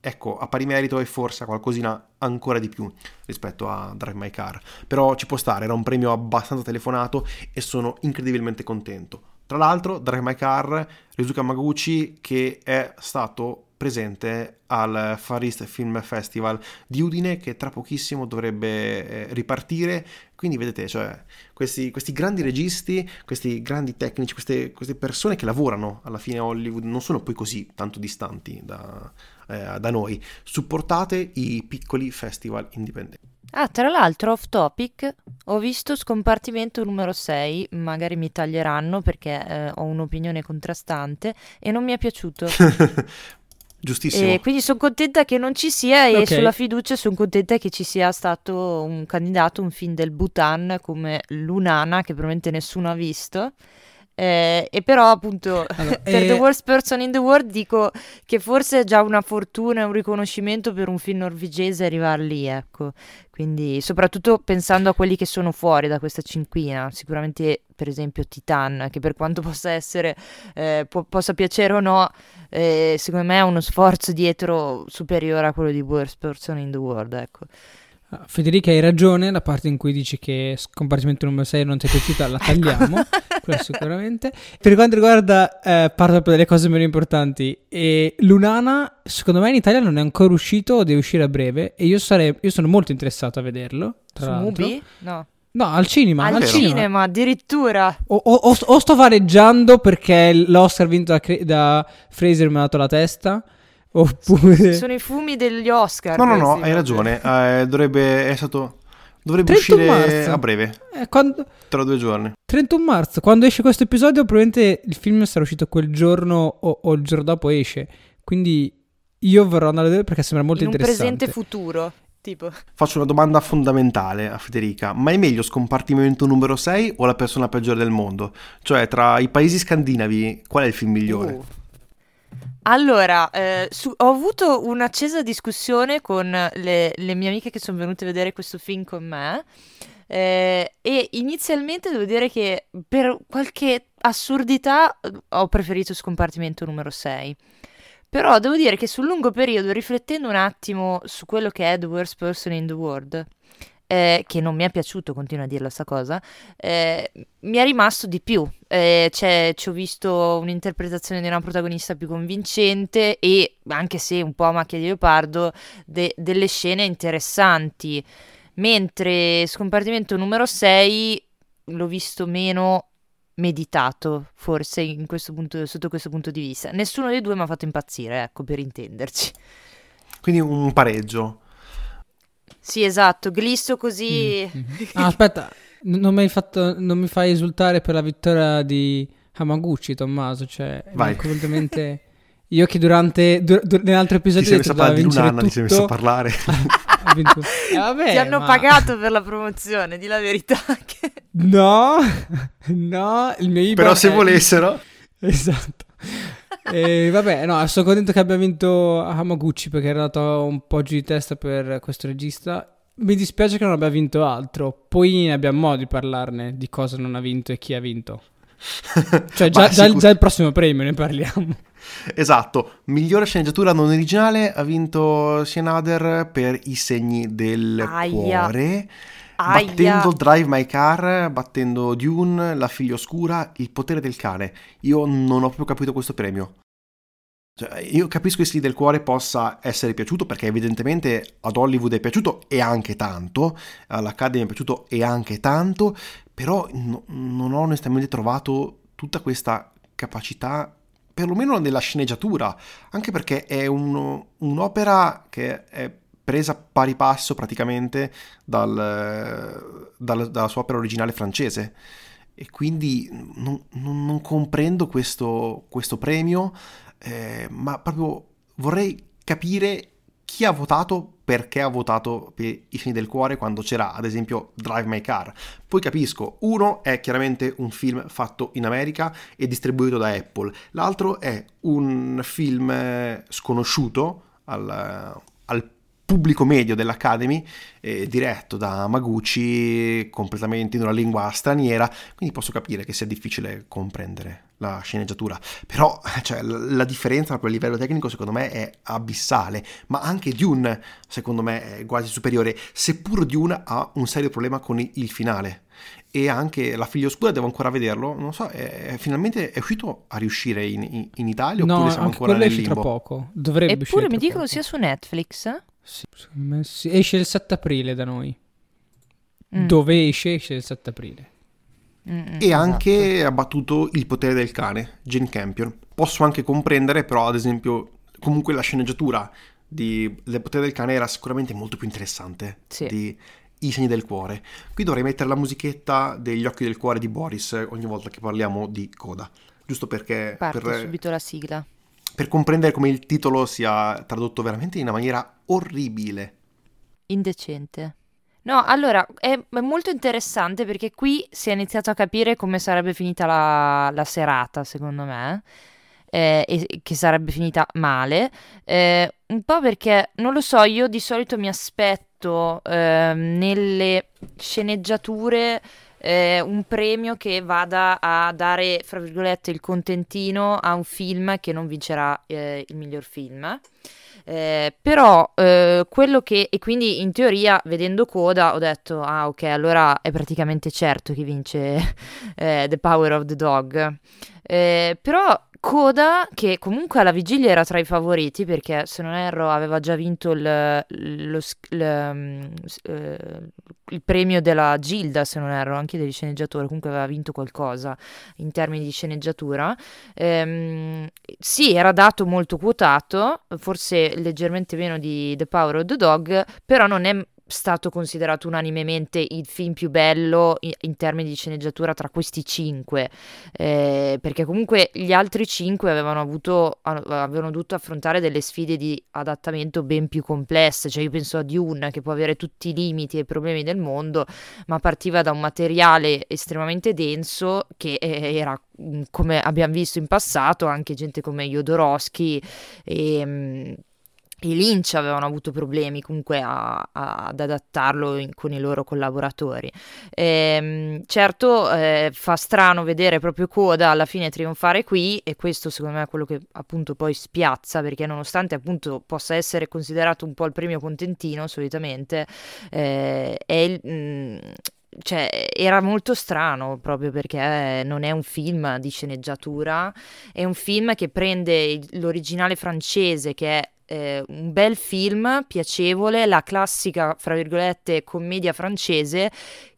ecco, a pari merito e forse qualcosina ancora di più rispetto a Drive My Car. Però ci può stare, era un premio abbastanza telefonato e sono incredibilmente contento. Tra l'altro, Drive My Car, Rizuka Maguchi, che è stato presente al Far East Film Festival di Udine che tra pochissimo dovrebbe eh, ripartire. Quindi vedete cioè, questi, questi grandi registi questi grandi tecnici queste, queste persone che lavorano alla fine a Hollywood non sono poi così tanto distanti da, eh, da noi. Supportate i piccoli festival indipendenti. Ah, tra l'altro, off topic, ho visto scompartimento numero 6, magari mi taglieranno perché eh, ho un'opinione contrastante e non mi è piaciuto. [LAUGHS] giustissimo E quindi sono contenta che non ci sia e Ok. sulla fiducia sono contenta che ci sia stato un candidato, un film del Bhutan come Lunana, che probabilmente nessuno ha visto. Eh, e però appunto Allora, [LAUGHS] per eh, The Worst Person in the World dico che forse è già una fortuna e un riconoscimento per un film norvegese arrivare lì, ecco. Quindi soprattutto pensando a quelli che sono fuori da questa cinquina, sicuramente per esempio Titan, che per quanto possa essere, eh, po- possa piacere o no, eh, secondo me ha uno sforzo dietro superiore a quello di Worst Person in the World, ecco. Ah, Federica hai ragione, la parte in cui dici che scompartimento numero 6 non ti è piaciuta la tagliamo, [LAUGHS] quello sicuramente. Per quanto riguarda, eh, parlo delle cose meno importanti, e Lunana secondo me in Italia non è ancora uscito o deve uscire a breve e io, sarei, io sono molto interessato a vederlo. Tra Su l'altro. Mubi? No. No, al cinema. Al al cinema. cinema, addirittura. O, o- o- o sto vareggiando perché l'Oscar vinto da, da Fraser mi ha dato la testa, oppure... Sono i fumi degli Oscar. no no no hai ragione eh, dovrebbe è stato dovrebbe 31 uscire marzo. a breve Eh, quando- tra due giorni 31 marzo, quando esce questo episodio, probabilmente il film sarà uscito quel giorno o, o il giorno dopo esce. Quindi io vorrò andare a vedere perché sembra molto In un interessante. presente futuro, tipo. Faccio una domanda fondamentale a Federica. Ma è meglio scompartimento numero 6 o la persona peggiore del mondo? Cioè, tra i paesi scandinavi, qual è il film migliore? Uh. Allora, eh, su- ho avuto un'accesa discussione con le, le mie amiche che sono venute a vedere questo film con me. eh, e inizialmente devo dire che per qualche assurdità eh, ho preferito scompartimento numero 6. Però devo dire che sul lungo periodo, riflettendo un attimo su quello che è The Worst Person in the World, eh, che non mi è piaciuto, continuo a dirla sta cosa, eh, mi è rimasto di più. Eh, c'è- ci ho visto un'interpretazione di una protagonista più convincente e, anche se un po' a macchia di leopardo, de- delle scene interessanti. Mentre scompartimento numero 6 l'ho visto meno meditato, forse questo punto- sotto questo punto di vista. Nessuno dei due mi ha fatto impazzire, ecco, per intenderci. Quindi un pareggio. Sì, esatto, glisso così... Mm, mhm. [LAUGHS] Ah, aspetta, non mi, hai fatto, non mi fai esultare per la vittoria di Hamaguchi, Tommaso. Cioè, Vai. completamente. [LAUGHS] Io che durante dur- dur- nell'altro Ti episodio sei ho messo a parlare di vincere Lunana, ti sei messo a parlare. Eh, vabbè, Ti hanno ma- pagato per la promozione, di la verità. [LAUGHS] che- No, no, il mio IBAN Però se è- volessero... Esatto. E vabbè, no, sono contento che abbia vinto Hamaguchi perché era andato un po' giù di testa per questo regista. Mi dispiace che non abbia vinto altro. Poi ne abbiamo modo di parlarne di cosa non ha vinto e chi ha vinto. Cioè, [LAUGHS] già, già, già il prossimo premio ne parliamo. Esatto, migliore sceneggiatura non originale ha vinto Sienader per I segni del Aia. cuore. Aia. battendo Drive My Car, battendo Dune, La figlia oscura, Il potere del cane. Io non ho proprio capito questo premio. Cioè, io capisco che Sì del cuore possa essere piaciuto perché evidentemente ad Hollywood è piaciuto e anche tanto, all'Academy è piaciuto e anche tanto, però no- non ho onestamente trovato tutta questa capacità, perlomeno nella sceneggiatura, anche perché è un- un'opera che è presa pari passo praticamente dal- dal- dalla sua opera originale francese. E quindi non, non- comprendo questo, questo premio, eh, ma proprio vorrei capire chi ha votato, perché ha votato per i segni del cuore quando c'era ad esempio Drive My Car. Poi capisco, uno è chiaramente un film fatto in America e distribuito da Apple, l'altro è un film eh, sconosciuto al, al pubblico medio dell'Academy, eh, diretto da Maguchi, completamente in una lingua straniera, quindi posso capire che sia difficile comprendere la sceneggiatura, però [LAUGHS] cioè, la differenza proprio a livello tecnico secondo me è abissale, ma anche Dune secondo me è quasi superiore, seppur Dune ha un serio problema con il finale. E anche La figlia oscura devo ancora vederlo, non so, è- è- finalmente è uscito a riuscire in, in- in Italia No, oppure siamo anche ancora quello nel esce tra limbo? poco. Dovrebbe uscire Eppure mi dicono sia su Netflix. Sì, sì. Esce il 7 aprile da noi. Mm. Dove esce? Esce il 7 aprile. Mm, mm, E anche esatto. ha battuto Il potere del cane, Jane Campion. Posso anche comprendere, però, ad esempio, comunque la sceneggiatura di del potere del cane era sicuramente molto più interessante Sì. di I segni del cuore. Qui dovrei mettere la musichetta degli occhi del cuore di Boris ogni volta che parliamo di coda. Giusto perché Parte per, subito la sigla. Per comprendere come il titolo sia tradotto veramente in una maniera orribile. Indecente. No, allora è, molto interessante perché qui si è iniziato a capire come sarebbe finita la, la serata, secondo me, eh, e che sarebbe finita male. eh, un po' perché, non lo so, io di solito mi aspetto ehm, nelle sceneggiature eh, un premio che vada a dare, fra virgolette, il contentino a un film che non vincerà eh, il miglior film. Eh, però eh, quello che, e quindi in teoria vedendo Coda ho detto, ah ok, allora è praticamente certo che vince [LAUGHS] eh, The Power of the Dog. Eh, però Coda, che comunque alla vigilia era tra i favoriti, perché se non erro aveva già vinto il, lo il, mm, eh, il premio della Gilda, se non erro, anche degli sceneggiatori, comunque aveva vinto qualcosa in termini di sceneggiatura. Ehm, sì, era dato molto quotato, forse leggermente meno di The Power of the Dog, però non è stato considerato unanimemente il film più bello i- in termini di sceneggiatura tra questi cinque, eh, perché comunque gli altri cinque avevano avuto, avevano dovuto affrontare delle sfide di adattamento ben più complesse, cioè io penso a Dune che può avere tutti i limiti e i problemi del mondo, ma partiva da un materiale estremamente denso che eh, era, mh, come abbiamo visto in passato, anche gente come Jodorowsky e... mh, i Lynch avevano avuto problemi comunque a- a- ad adattarlo in- con i loro collaboratori. Ehm, certo, eh, fa strano vedere proprio Coda alla fine trionfare qui e questo secondo me è quello che appunto poi spiazza perché nonostante appunto possa essere considerato un po' il premio contentino solitamente, eh, è il... mm, cioè, era molto strano proprio perché non è un film di sceneggiatura, è un film che prende l'originale francese che è eh, un bel film, piacevole, la classica, fra virgolette, commedia francese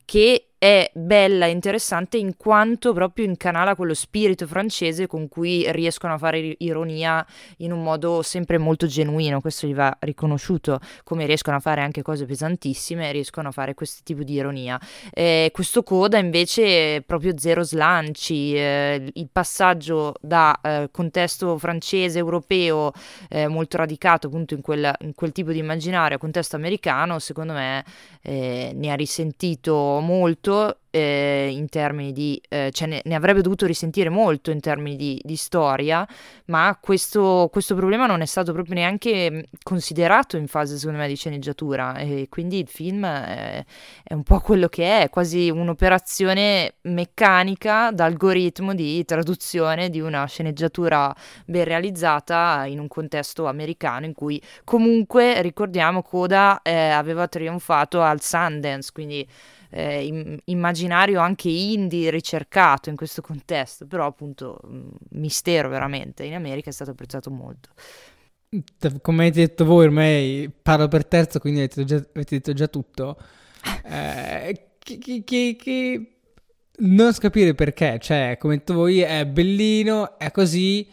che è bella e interessante in quanto proprio incanala quello spirito francese con cui riescono a fare ironia in un modo sempre molto genuino, questo gli va riconosciuto, come riescono a fare anche cose pesantissime, riescono a fare questo tipo di ironia. Eh, questo coda invece è proprio zero slanci, eh, il passaggio da eh, contesto francese, europeo, eh, molto radicato appunto in quel, in quel tipo di immaginario a contesto americano, secondo me eh, ne ha risentito molto molto eh, in termini di, eh, cioè ne, ne, avrebbe dovuto risentire molto in termini di, di storia, ma questo, questo, problema non è stato proprio neanche mm, considerato in fase, secondo me, di sceneggiatura. E quindi il film è, è un po' quello che è, quasi un'operazione meccanica d'algoritmo di traduzione di una sceneggiatura ben realizzata in un contesto americano in cui comunque, ricordiamo, Coda eh, aveva trionfato al Sundance, quindi eh, immaginario anche indie ricercato in questo contesto, però appunto mm, mistero veramente, in America è stato apprezzato molto. Come avete detto voi, ormai parlo per terzo, quindi avete, già, avete detto già tutto. [LAUGHS] Eh, che, che, che, non capire perché, cioè, come detto voi, è bellino, è così,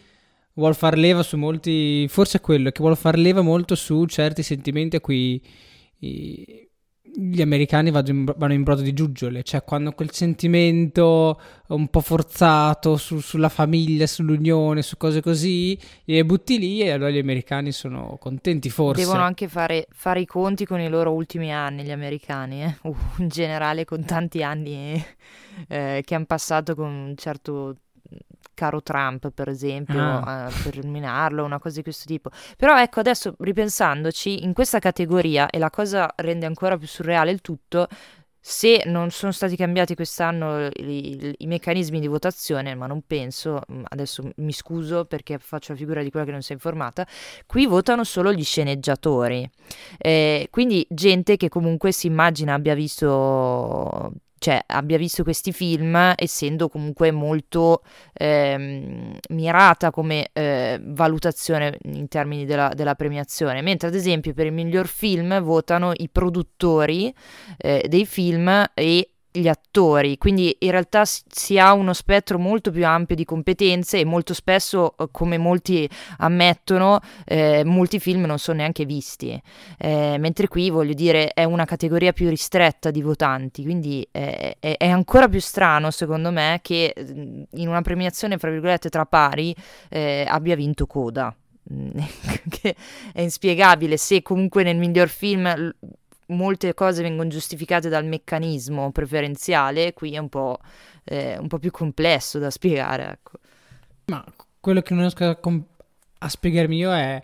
vuol far leva su molti, forse è quello, che vuole far leva molto su certi sentimenti a cui i, gli americani vanno in brodo di giuggiole, cioè quando quel sentimento un po' forzato su, sulla famiglia, sull'unione, su cose così, le butti lì e allora gli americani sono contenti forse. Devono anche fare, fare i conti con i loro ultimi anni, gli americani, eh? uh, generale con tanti anni eh, che hanno passato con un certo caro Trump, per esempio, ah. eh, per nominarlo, una cosa di questo tipo. Però ecco, adesso ripensandoci, in questa categoria, e la cosa rende ancora più surreale il tutto, se non sono stati cambiati quest'anno i, i, i, meccanismi di votazione, ma non penso, mm, adesso mi scuso perché faccio la figura di quella che non si è informata, qui votano solo gli sceneggiatori. Eh, quindi gente che comunque si immagina abbia visto cioè, abbia visto questi film, essendo comunque molto ehm, mirata come eh, valutazione in termini della, della, premiazione, mentre ad esempio per il miglior film votano i produttori eh, dei film e gli attori, quindi in realtà si ha uno spettro molto più ampio di competenze e molto spesso, eh, come molti ammettono, eh, molti film non sono neanche visti, eh, mentre qui voglio dire è una categoria più ristretta di votanti, quindi eh, è, è, ancora più strano secondo me che mm, in una premiazione, fra virgolette, tra pari eh, abbia vinto Coda. [LAUGHS] Che è inspiegabile. Se comunque nel miglior film molte cose vengono giustificate dal meccanismo preferenziale, qui è un po', eh, un po più complesso da spiegare. Ecco. Ma quello che non riesco a, com- a spiegarmi io è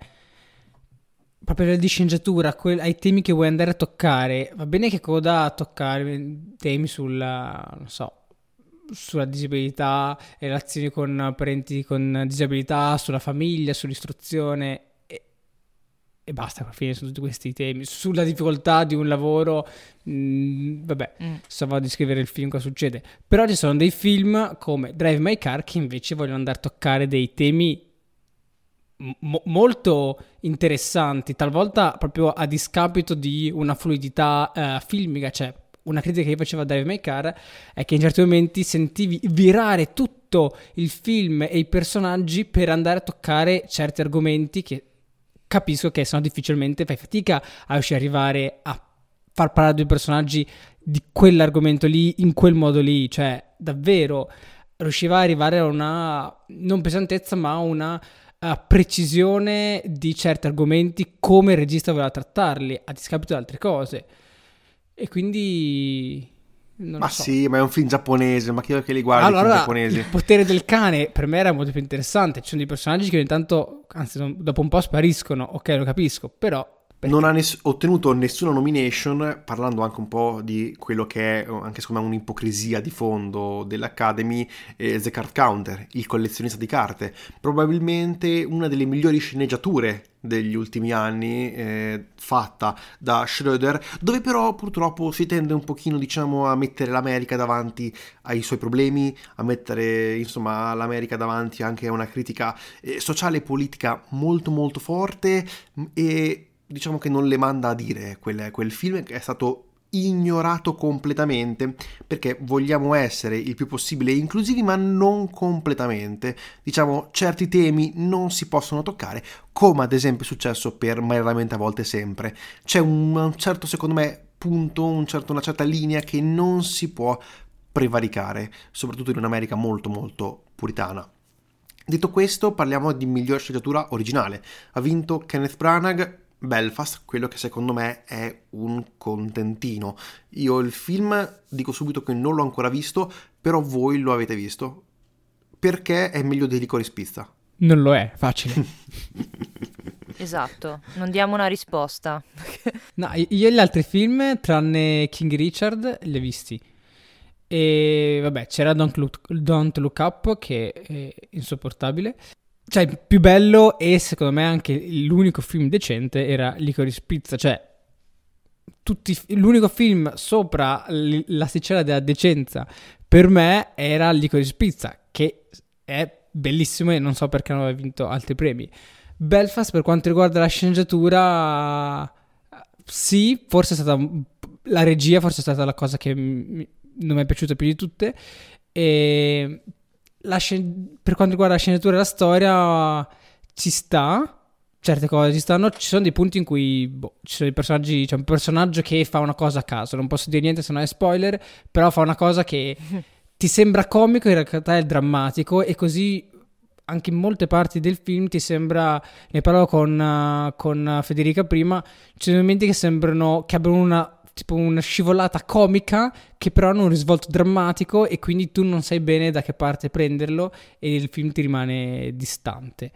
proprio di sceneggiatura, que- ai temi che vuoi andare a toccare. Va bene che coda a toccare temi sulla, non so, sulla disabilità, relazioni con parenti con disabilità, sulla famiglia, sull'istruzione e basta, alla fine su tutti questi temi. Sulla difficoltà di un lavoro, mh, mm, vabbè, mm. so vado a descrivere il film cosa succede. Però ci sono dei film come Drive My Car che invece vogliono andare a toccare dei temi mo- molto interessanti, talvolta proprio a discapito di una fluidità uh, filmica, cioè una critica che io facevo a Drive My Car è che in certi momenti sentivi virare tutto il film e i personaggi per andare a toccare certi argomenti che capisco che sennò difficilmente fai fatica a riuscire ad arrivare a far parlare due personaggi di quell'argomento lì in quel modo lì, cioè davvero riusciva ad arrivare a una non pesantezza ma a una uh, precisione di certi argomenti come il regista voleva trattarli a discapito di altre cose. E quindi non ma so. sì, ma è un film giapponese, ma chi è che li guarda allora, i giapponesi? Il potere del cane per me era molto più interessante. Ci sono dei personaggi che ogni tanto, anzi, dopo un po' spariscono. Ok, lo capisco, però perché? Non ha ness- ottenuto nessuna nomination, parlando anche un po' di quello che è anche secondo me un'ipocrisia di fondo dell'Academy, eh, The Card Counter, il collezionista di carte. Probabilmente una delle migliori sceneggiature degli ultimi anni eh, fatta da Schroeder dove però purtroppo si tende un pochino diciamo a mettere l'America davanti ai suoi problemi a mettere insomma l'America davanti anche a una critica eh, sociale e politica molto molto forte e diciamo che non le manda a dire quel, quel film che è stato ignorato completamente perché vogliamo essere il più possibile inclusivi ma non completamente. Diciamo certi temi non si possono toccare come ad esempio è successo per ma raramente a volte sempre. C'è un, un certo secondo me punto un certo, una certa linea che non si può prevaricare soprattutto in un'America molto molto puritana. Detto questo, parliamo di miglior sceneggiatura originale. Ha vinto Kenneth Branagh Belfast, quello che secondo me è un contentino. Io il film dico subito che non l'ho ancora visto, però voi lo avete visto. Perché è meglio di Licorice Pizza? Non lo è, facile. [LAUGHS] esatto, non diamo una risposta. [LAUGHS] no, io gli altri film, tranne King Richard, li ho visti. E vabbè, c'era Don't Look, Don't Look Up che è insopportabile. Cioè, il più bello e secondo me anche l'unico film decente era Licorice Pizza. Cioè, tutti, l'unico film sopra l'asticella della decenza per me era Licorice Pizza, che è bellissimo e non so perché non aveva vinto altri premi. Belfast, per quanto riguarda la sceneggiatura, sì, forse è stata la regia, forse è stata la cosa che mi, non mi è piaciuta più di tutte. E scen- per quanto riguarda la sceneggiatura e la storia, ci sta. Certe cose ci stanno. Ci sono dei punti in cui boh, ci sono dei personaggi. C'è un personaggio che fa una cosa a caso. Non posso dire niente se non è spoiler. Però fa una cosa che [LAUGHS] ti sembra comico, in realtà è drammatico. E così anche in molte parti del film ti sembra, ne parlavo con, uh, con Federica prima, ci sono momenti che sembrano che abbiano una tipo una scivolata comica che però hanno un risvolto drammatico e quindi tu non sai bene da che parte prenderlo e il film ti rimane distante.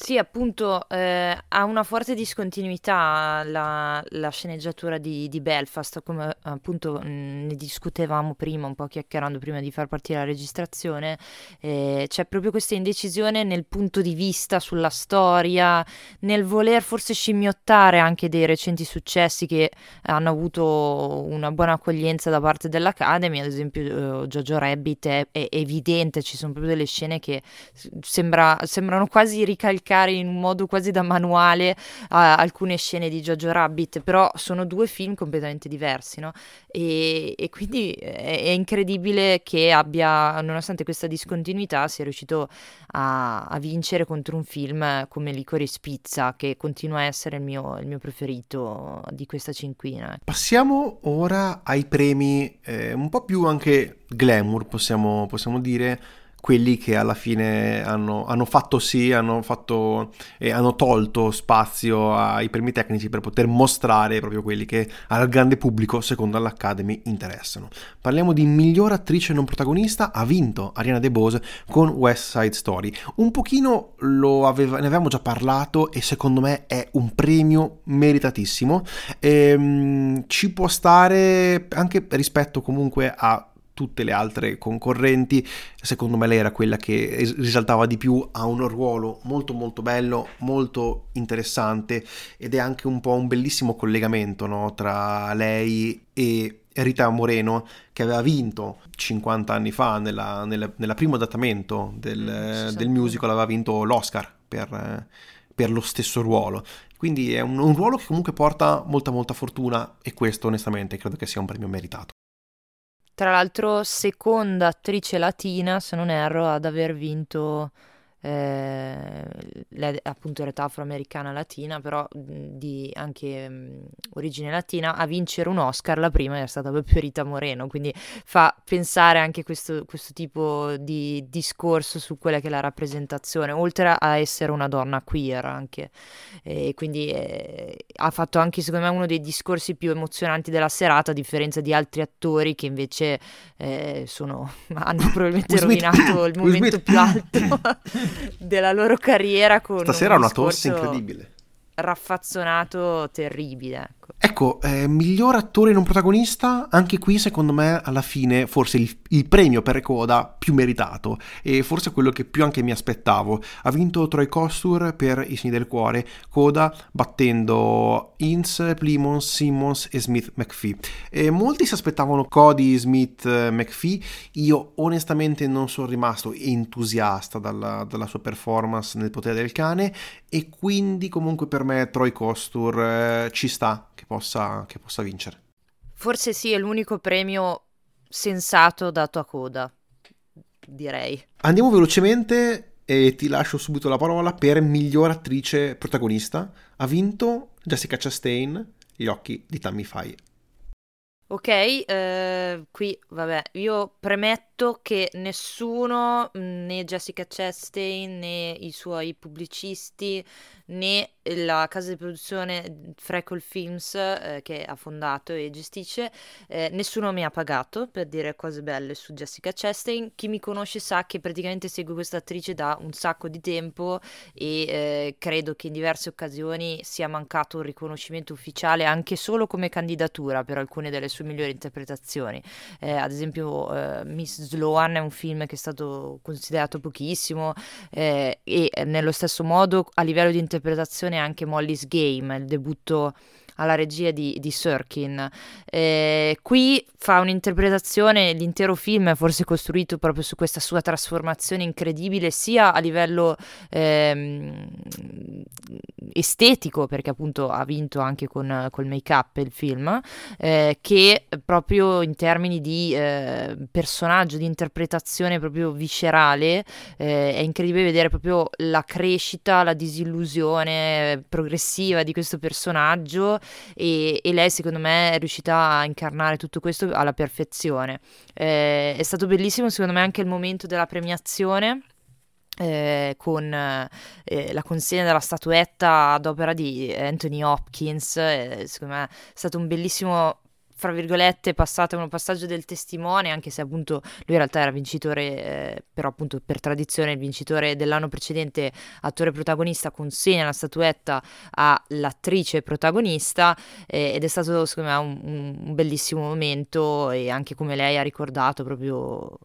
Sì, appunto, eh, ha una forte discontinuità la, la sceneggiatura di, di, Belfast, come appunto mh, ne discutevamo prima, un po' chiacchierando prima di far partire la registrazione. Eh, c'è proprio questa indecisione nel punto di vista sulla storia, nel voler forse scimmiottare anche dei recenti successi che hanno avuto una buona accoglienza da parte dell'Academy, ad esempio uh, Jojo Rabbit è, è, evidente, ci sono proprio delle scene che sembra, sembrano quasi ricalcate applicare in un modo quasi da manuale a alcune scene di Jojo Rabbit, però sono due film completamente diversi, no? E, e quindi è, è, incredibile che abbia, nonostante questa discontinuità, sia riuscito a, a, vincere contro un film come Licorice Pizza, che continua a essere il mio, il mio preferito di questa cinquina. Passiamo ora ai premi eh, un po' più anche glamour, possiamo, possiamo dire quelli che alla fine hanno, hanno fatto sì, hanno, fatto, eh, hanno tolto spazio ai premi tecnici per poter mostrare proprio quelli che al grande pubblico, secondo l'Academy, interessano. Parliamo di miglior attrice non protagonista, ha vinto Ariana DeBose con West Side Story. Un pochino aveva, ne avevamo già parlato e secondo me è un premio meritatissimo. Ehm, ci può stare anche rispetto comunque a tutte le altre concorrenti, secondo me lei era quella che risaltava di più, ha un ruolo molto molto bello, molto interessante ed è anche un po' un bellissimo collegamento no? tra lei e Rita Moreno che aveva vinto 50 anni fa nella, nella, nella primo adattamento del, mm, del, musical, aveva vinto l'Oscar per, per lo stesso ruolo. Quindi è un, un ruolo che comunque porta molta molta fortuna e questo onestamente credo che sia un premio meritato. Tra l'altro, seconda attrice latina, se non erro, ad aver vinto eh, lei appunto in realtà afroamericana latina, però di anche mh, origine latina, a vincere un Oscar la prima è stata proprio Rita Moreno, quindi fa pensare anche questo, questo tipo di discorso su quella che è la rappresentazione, oltre a essere una donna queer anche, e quindi eh, ha fatto anche secondo me uno dei discorsi più emozionanti della serata, a differenza di altri attori che invece eh, sono, [LAUGHS] hanno probabilmente rovinato il momento più alto [LAUGHS] della loro carriera con Stasera un una tosse incredibile. Raffazzonato terribile. Ecco, eh, miglior attore non protagonista, anche qui secondo me alla fine forse il, il, premio per Coda più meritato e forse quello che più anche mi aspettavo. Ha vinto Troy Costur per I segni del cuore, Coda battendo Ince, Plymouth, Simmons e Smith McPhee. E molti si aspettavano Cody Smith McPhee, io onestamente non sono rimasto entusiasta dalla, dalla sua performance nel potere del cane e quindi comunque per me Troy Costur eh, ci sta che possa, che possa vincere. Forse sì, è l'unico premio sensato dato a coda, direi. Andiamo velocemente e ti lascio subito la parola per miglior attrice protagonista. Ha vinto Jessica Chastain, Gli occhi di Tammy Faye. Ok, eh, qui vabbè, io premetto fatto che nessuno, né Jessica Chastain né i suoi pubblicisti né la casa di produzione Freckle Films eh, che ha fondato e gestisce, eh, nessuno mi ha pagato per dire cose belle su Jessica Chastain. Chi mi conosce sa che praticamente seguo questa attrice da un sacco di tempo e eh, credo che in diverse occasioni sia mancato un riconoscimento ufficiale anche solo come candidatura per alcune delle sue migliori interpretazioni. Eh, ad esempio eh, Miss Sloan è un film che è stato considerato pochissimo eh, e nello stesso modo a livello di interpretazione anche Molly's Game, il debutto alla regia di, di Sirkin. Eh, qui fa un'interpretazione, l'intero film è forse costruito proprio su questa sua trasformazione incredibile, sia a livello ehm, estetico, perché appunto ha vinto anche con col make-up il film, eh, che proprio in termini di eh, personaggio, di interpretazione proprio viscerale, eh, è incredibile vedere proprio la crescita, la disillusione progressiva di questo personaggio e, e, lei secondo me è riuscita a incarnare tutto questo alla perfezione. Eh, è stato bellissimo secondo me anche il momento della premiazione. Eh, con eh, la consegna della statuetta ad opera di Anthony Hopkins, eh, secondo me è stato un bellissimo fra virgolette, passate un passaggio del testimone, anche se appunto lui in realtà era vincitore, eh, però appunto per tradizione il vincitore dell'anno precedente, attore protagonista, consegna la statuetta all'attrice protagonista eh, ed è stato secondo me un, un, bellissimo momento e anche come lei ha ricordato proprio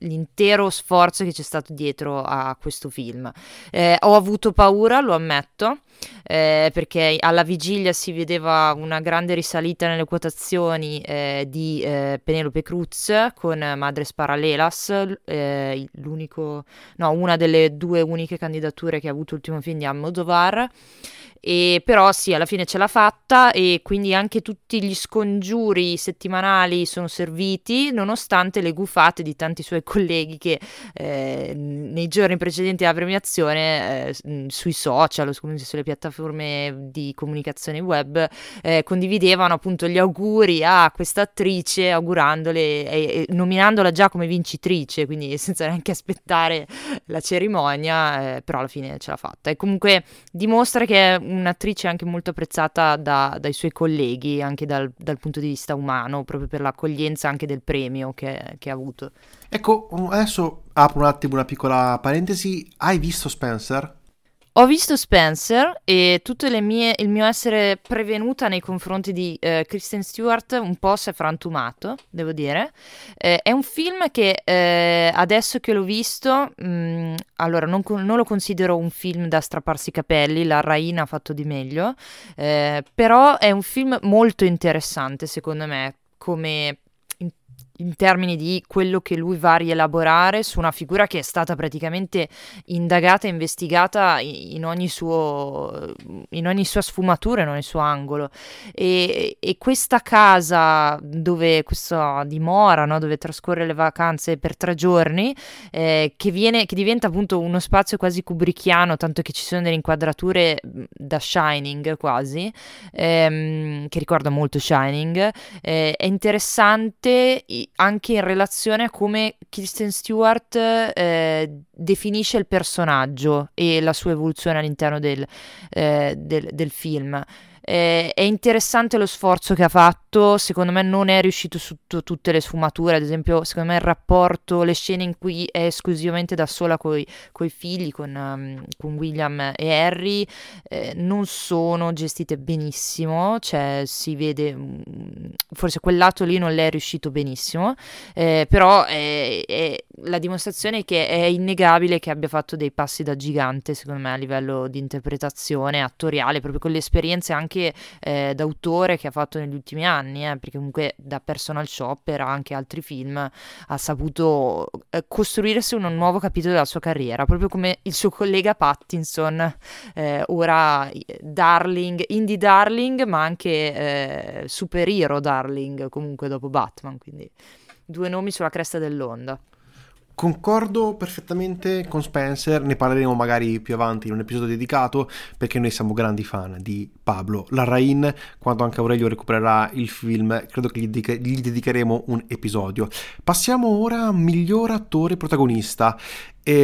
l'intero sforzo che c'è stato dietro a questo film. Eh, ho avuto paura, lo ammetto, eh, perché alla vigilia si vedeva una grande risalita nelle quotazioni eh, di eh, Penelope Cruz con Madres Paralelas, eh, l'unico, no, una delle due uniche candidature che ha avuto l'ultimo film di Almodovar. E però sì, alla fine ce l'ha fatta e quindi anche tutti gli scongiuri settimanali sono serviti, nonostante le gufate di tanti suoi colleghi che eh, nei giorni precedenti alla premiazione eh, sui social, sulle piattaforme di comunicazione web, eh, condividevano appunto gli auguri a questa attrice, augurandole e, e, nominandola già come vincitrice, quindi [LAUGHS] senza neanche aspettare la cerimonia, eh, però alla fine ce l'ha fatta. E comunque dimostra che è un'attrice anche molto apprezzata da, dai suoi colleghi, anche dal, dal, punto di vista umano, proprio per l'accoglienza anche del premio che, che ha avuto. Ecco, adesso apro un attimo una piccola parentesi. Hai visto Spencer? Ho visto Spencer e tutto mie, il mio essere prevenuta nei confronti di eh, Kristen Stewart un po' si è frantumato, devo dire. Eh, è un film che eh, adesso che l'ho visto, mh, mm, allora non, non, lo considero un film da strapparsi i capelli, la Raina ha fatto di meglio, eh, però è un film molto interessante secondo me come in termini di quello che lui va a rielaborare su una figura che è stata praticamente indagata e investigata in ogni, suo, in ogni sua sfumatura, in ogni suo angolo. E, e questa casa dove questa dimora, no, dove trascorre le vacanze per tre giorni, eh, che, viene, che diventa appunto uno spazio quasi kubrickiano, tanto che ci sono delle inquadrature da Shining quasi, ehm, che ricorda molto Shining, eh, è interessante anche in relazione a come Kristen Stewart eh, definisce il personaggio e la sua evoluzione all'interno del, eh, del, del film. Eh, è interessante lo sforzo che ha fatto, secondo me non è riuscito su t- tutte le sfumature, ad esempio secondo me il rapporto, le scene in cui è esclusivamente da sola con i figli, con, um, con, William e Harry, eh, non sono gestite benissimo, cioè si vede, um, forse quel lato lì non le è riuscito benissimo, eh, però è, è la dimostrazione che è innegabile che abbia fatto dei passi da gigante, secondo me, a livello di interpretazione attoriale, proprio con le esperienze anche anche eh, d'autore che ha fatto negli ultimi anni, eh, perché comunque da personal shopper anche altri film ha saputo eh, costruirsi un nuovo capitolo della sua carriera, proprio come il suo collega Pattinson, eh, ora darling, indie darling, ma anche eh, superhero darling comunque dopo Batman, quindi due nomi sulla cresta dell'onda. Concordo perfettamente con Spencer, ne parleremo magari più avanti in un episodio dedicato perché noi siamo grandi fan di Pablo Larrain, quando anche Aurelio recupererà il film credo che gli, dedica- gli dedicheremo un episodio. Passiamo ora a miglior attore protagonista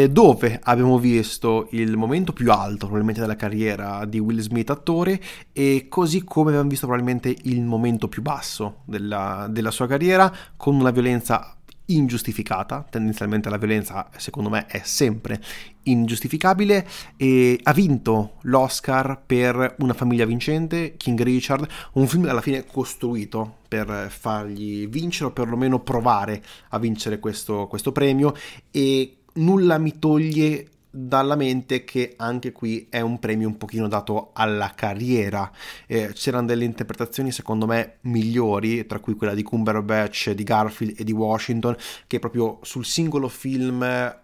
dove abbiamo visto il momento più alto probabilmente della carriera di Will Smith attore e così come abbiamo visto probabilmente il momento più basso della, della sua carriera con una violenza ingiustificata, tendenzialmente la violenza secondo me è sempre ingiustificabile e ha vinto l'Oscar per Una famiglia vincente, King Richard, un film alla fine costruito per fargli vincere o perlomeno provare a vincere questo, questo premio e nulla mi toglie dalla mente che anche qui è un premio un pochino dato alla carriera. Eh, c'erano delle interpretazioni secondo me migliori, tra cui quella di Cumberbatch, di Garfield e di Washington, che proprio sul singolo film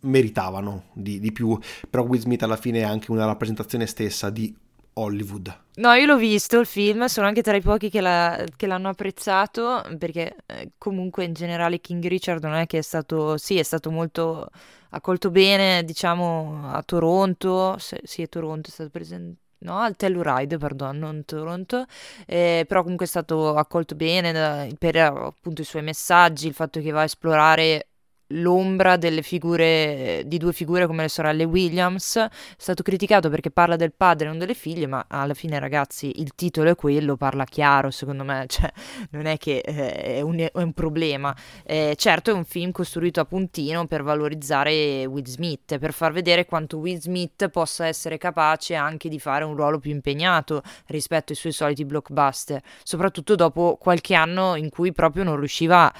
meritavano di, di più, però Will Smith alla fine è anche una rappresentazione stessa di Hollywood. No, io l'ho visto il film, sono anche tra i pochi che, la, che l'hanno apprezzato, perché eh, comunque in generale King Richard non è che è stato, sì, è stato molto accolto bene, diciamo, a Toronto, se, sì, è Toronto, è stato presente no, al Telluride, perdono, non Toronto, eh, però comunque è stato accolto bene da, per appunto i suoi messaggi, il fatto che va a esplorare l'ombra delle figure di due figure come le sorelle Williams. È stato criticato perché parla del padre e non delle figlie ma alla fine ragazzi il titolo è quello parla chiaro secondo me [LAUGHS] cioè non è che eh, è, un, è, un, problema. Eh, certo è un film costruito a puntino per valorizzare Will Smith per far vedere quanto Will Smith possa essere capace anche di fare un ruolo più impegnato rispetto ai suoi soliti blockbuster soprattutto dopo qualche anno in cui proprio non riusciva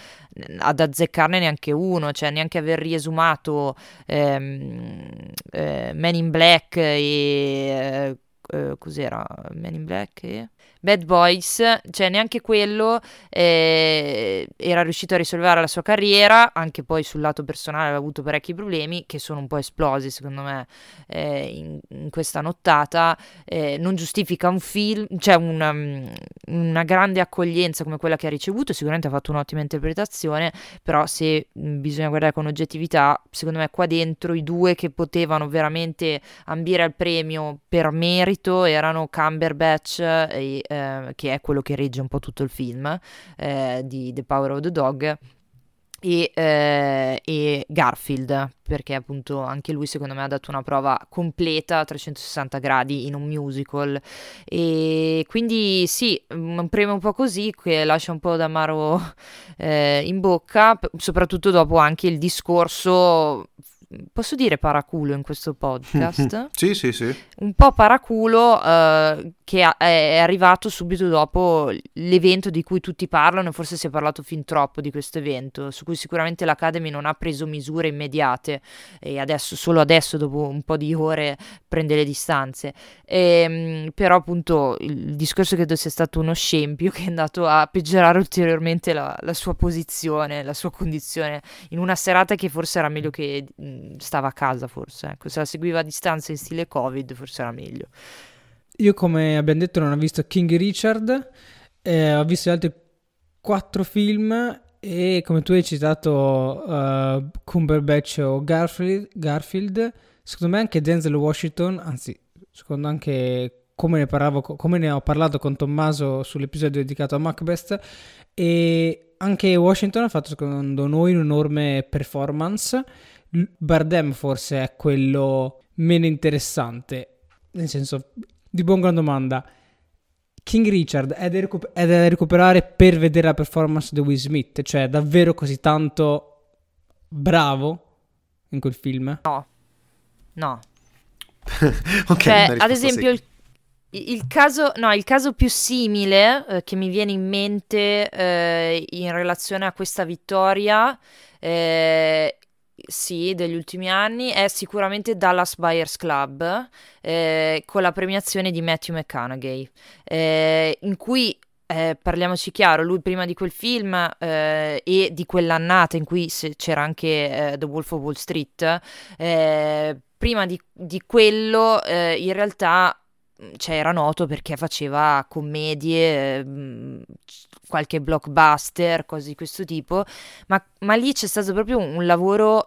ad azzeccarne neanche uno, cioè neanche aver riesumato ehm, eh, Men in Black e... Eh, eh, cos'era? Men in Black e... Bad Boys, cioè neanche quello eh, era riuscito a risolvere la sua carriera, anche poi sul lato personale aveva avuto parecchi problemi che sono un po' esplosi secondo me eh, in, in, questa nottata, eh, non giustifica un film, cioè una, una, grande accoglienza come quella che ha ricevuto, sicuramente ha fatto un'ottima interpretazione, però se mh, bisogna guardare con oggettività, secondo me qua dentro i due che potevano veramente ambire al premio per merito erano Cumberbatch e eh, che è quello che regge un po' tutto il film eh, di The Power of the Dog. E, eh, e, Garfield, perché appunto anche lui secondo me ha dato una prova completa a 360 gradi in un musical. E quindi sì, un premio un po' così che lascia un po' d'amaro [LAUGHS] eh, in bocca, soprattutto dopo anche il discorso Posso dire paraculo in questo [LAUGHS] podcast? sì, sì, sì. Un po' paraculo eh, che è arrivato subito dopo l'evento di cui tutti parlano, forse si è parlato fin troppo di questo evento, su cui sicuramente l'Academy non ha preso misure immediate e adesso, solo adesso, dopo un po' di ore, prende le distanze. E, ehm, però appunto il discorso credo sia stato uno scempio che è andato a peggiorare ulteriormente la, la sua posizione, la sua condizione, in una serata che forse era meglio che stava a casa forse, ecco, se la seguiva a distanza in stile Covid forse era meglio. Io come abbiamo detto non ho visto King Richard, eh, ho visto gli altri quattro film e come tu hai citato uh, Cumberbatch o Garfield, Garfield, secondo me anche Denzel Washington, anzi secondo anche come ne, parlavo, come ne ho parlato con Tommaso sull'episodio dedicato a Macbeth e anche Washington ha fatto secondo noi un'enorme performance Bardem forse è quello meno interessante. Nel senso, di buona gran domanda. King Richard è da, recuper- è da, recuperare per vedere la performance di Will Smith? Cioè, è davvero così tanto bravo in quel film? No. No. [LAUGHS] ok, cioè, ad esempio, il, il, caso, no, il caso più simile eh, che mi viene in mente eh, in relazione a questa vittoria eh, sì, degli ultimi anni è sicuramente Dallas Buyers Club eh, con la premiazione di Matthew McConaughey, eh, in cui eh, parliamoci chiaro, lui prima di quel film eh, e di quell'annata in cui c'era anche eh, The Wolf of Wall Street, eh, prima di, di quello in realtà cioè, era noto perché faceva commedie, mh, qualche blockbuster, cose di questo tipo, ma, ma lì c'è stato proprio un lavoro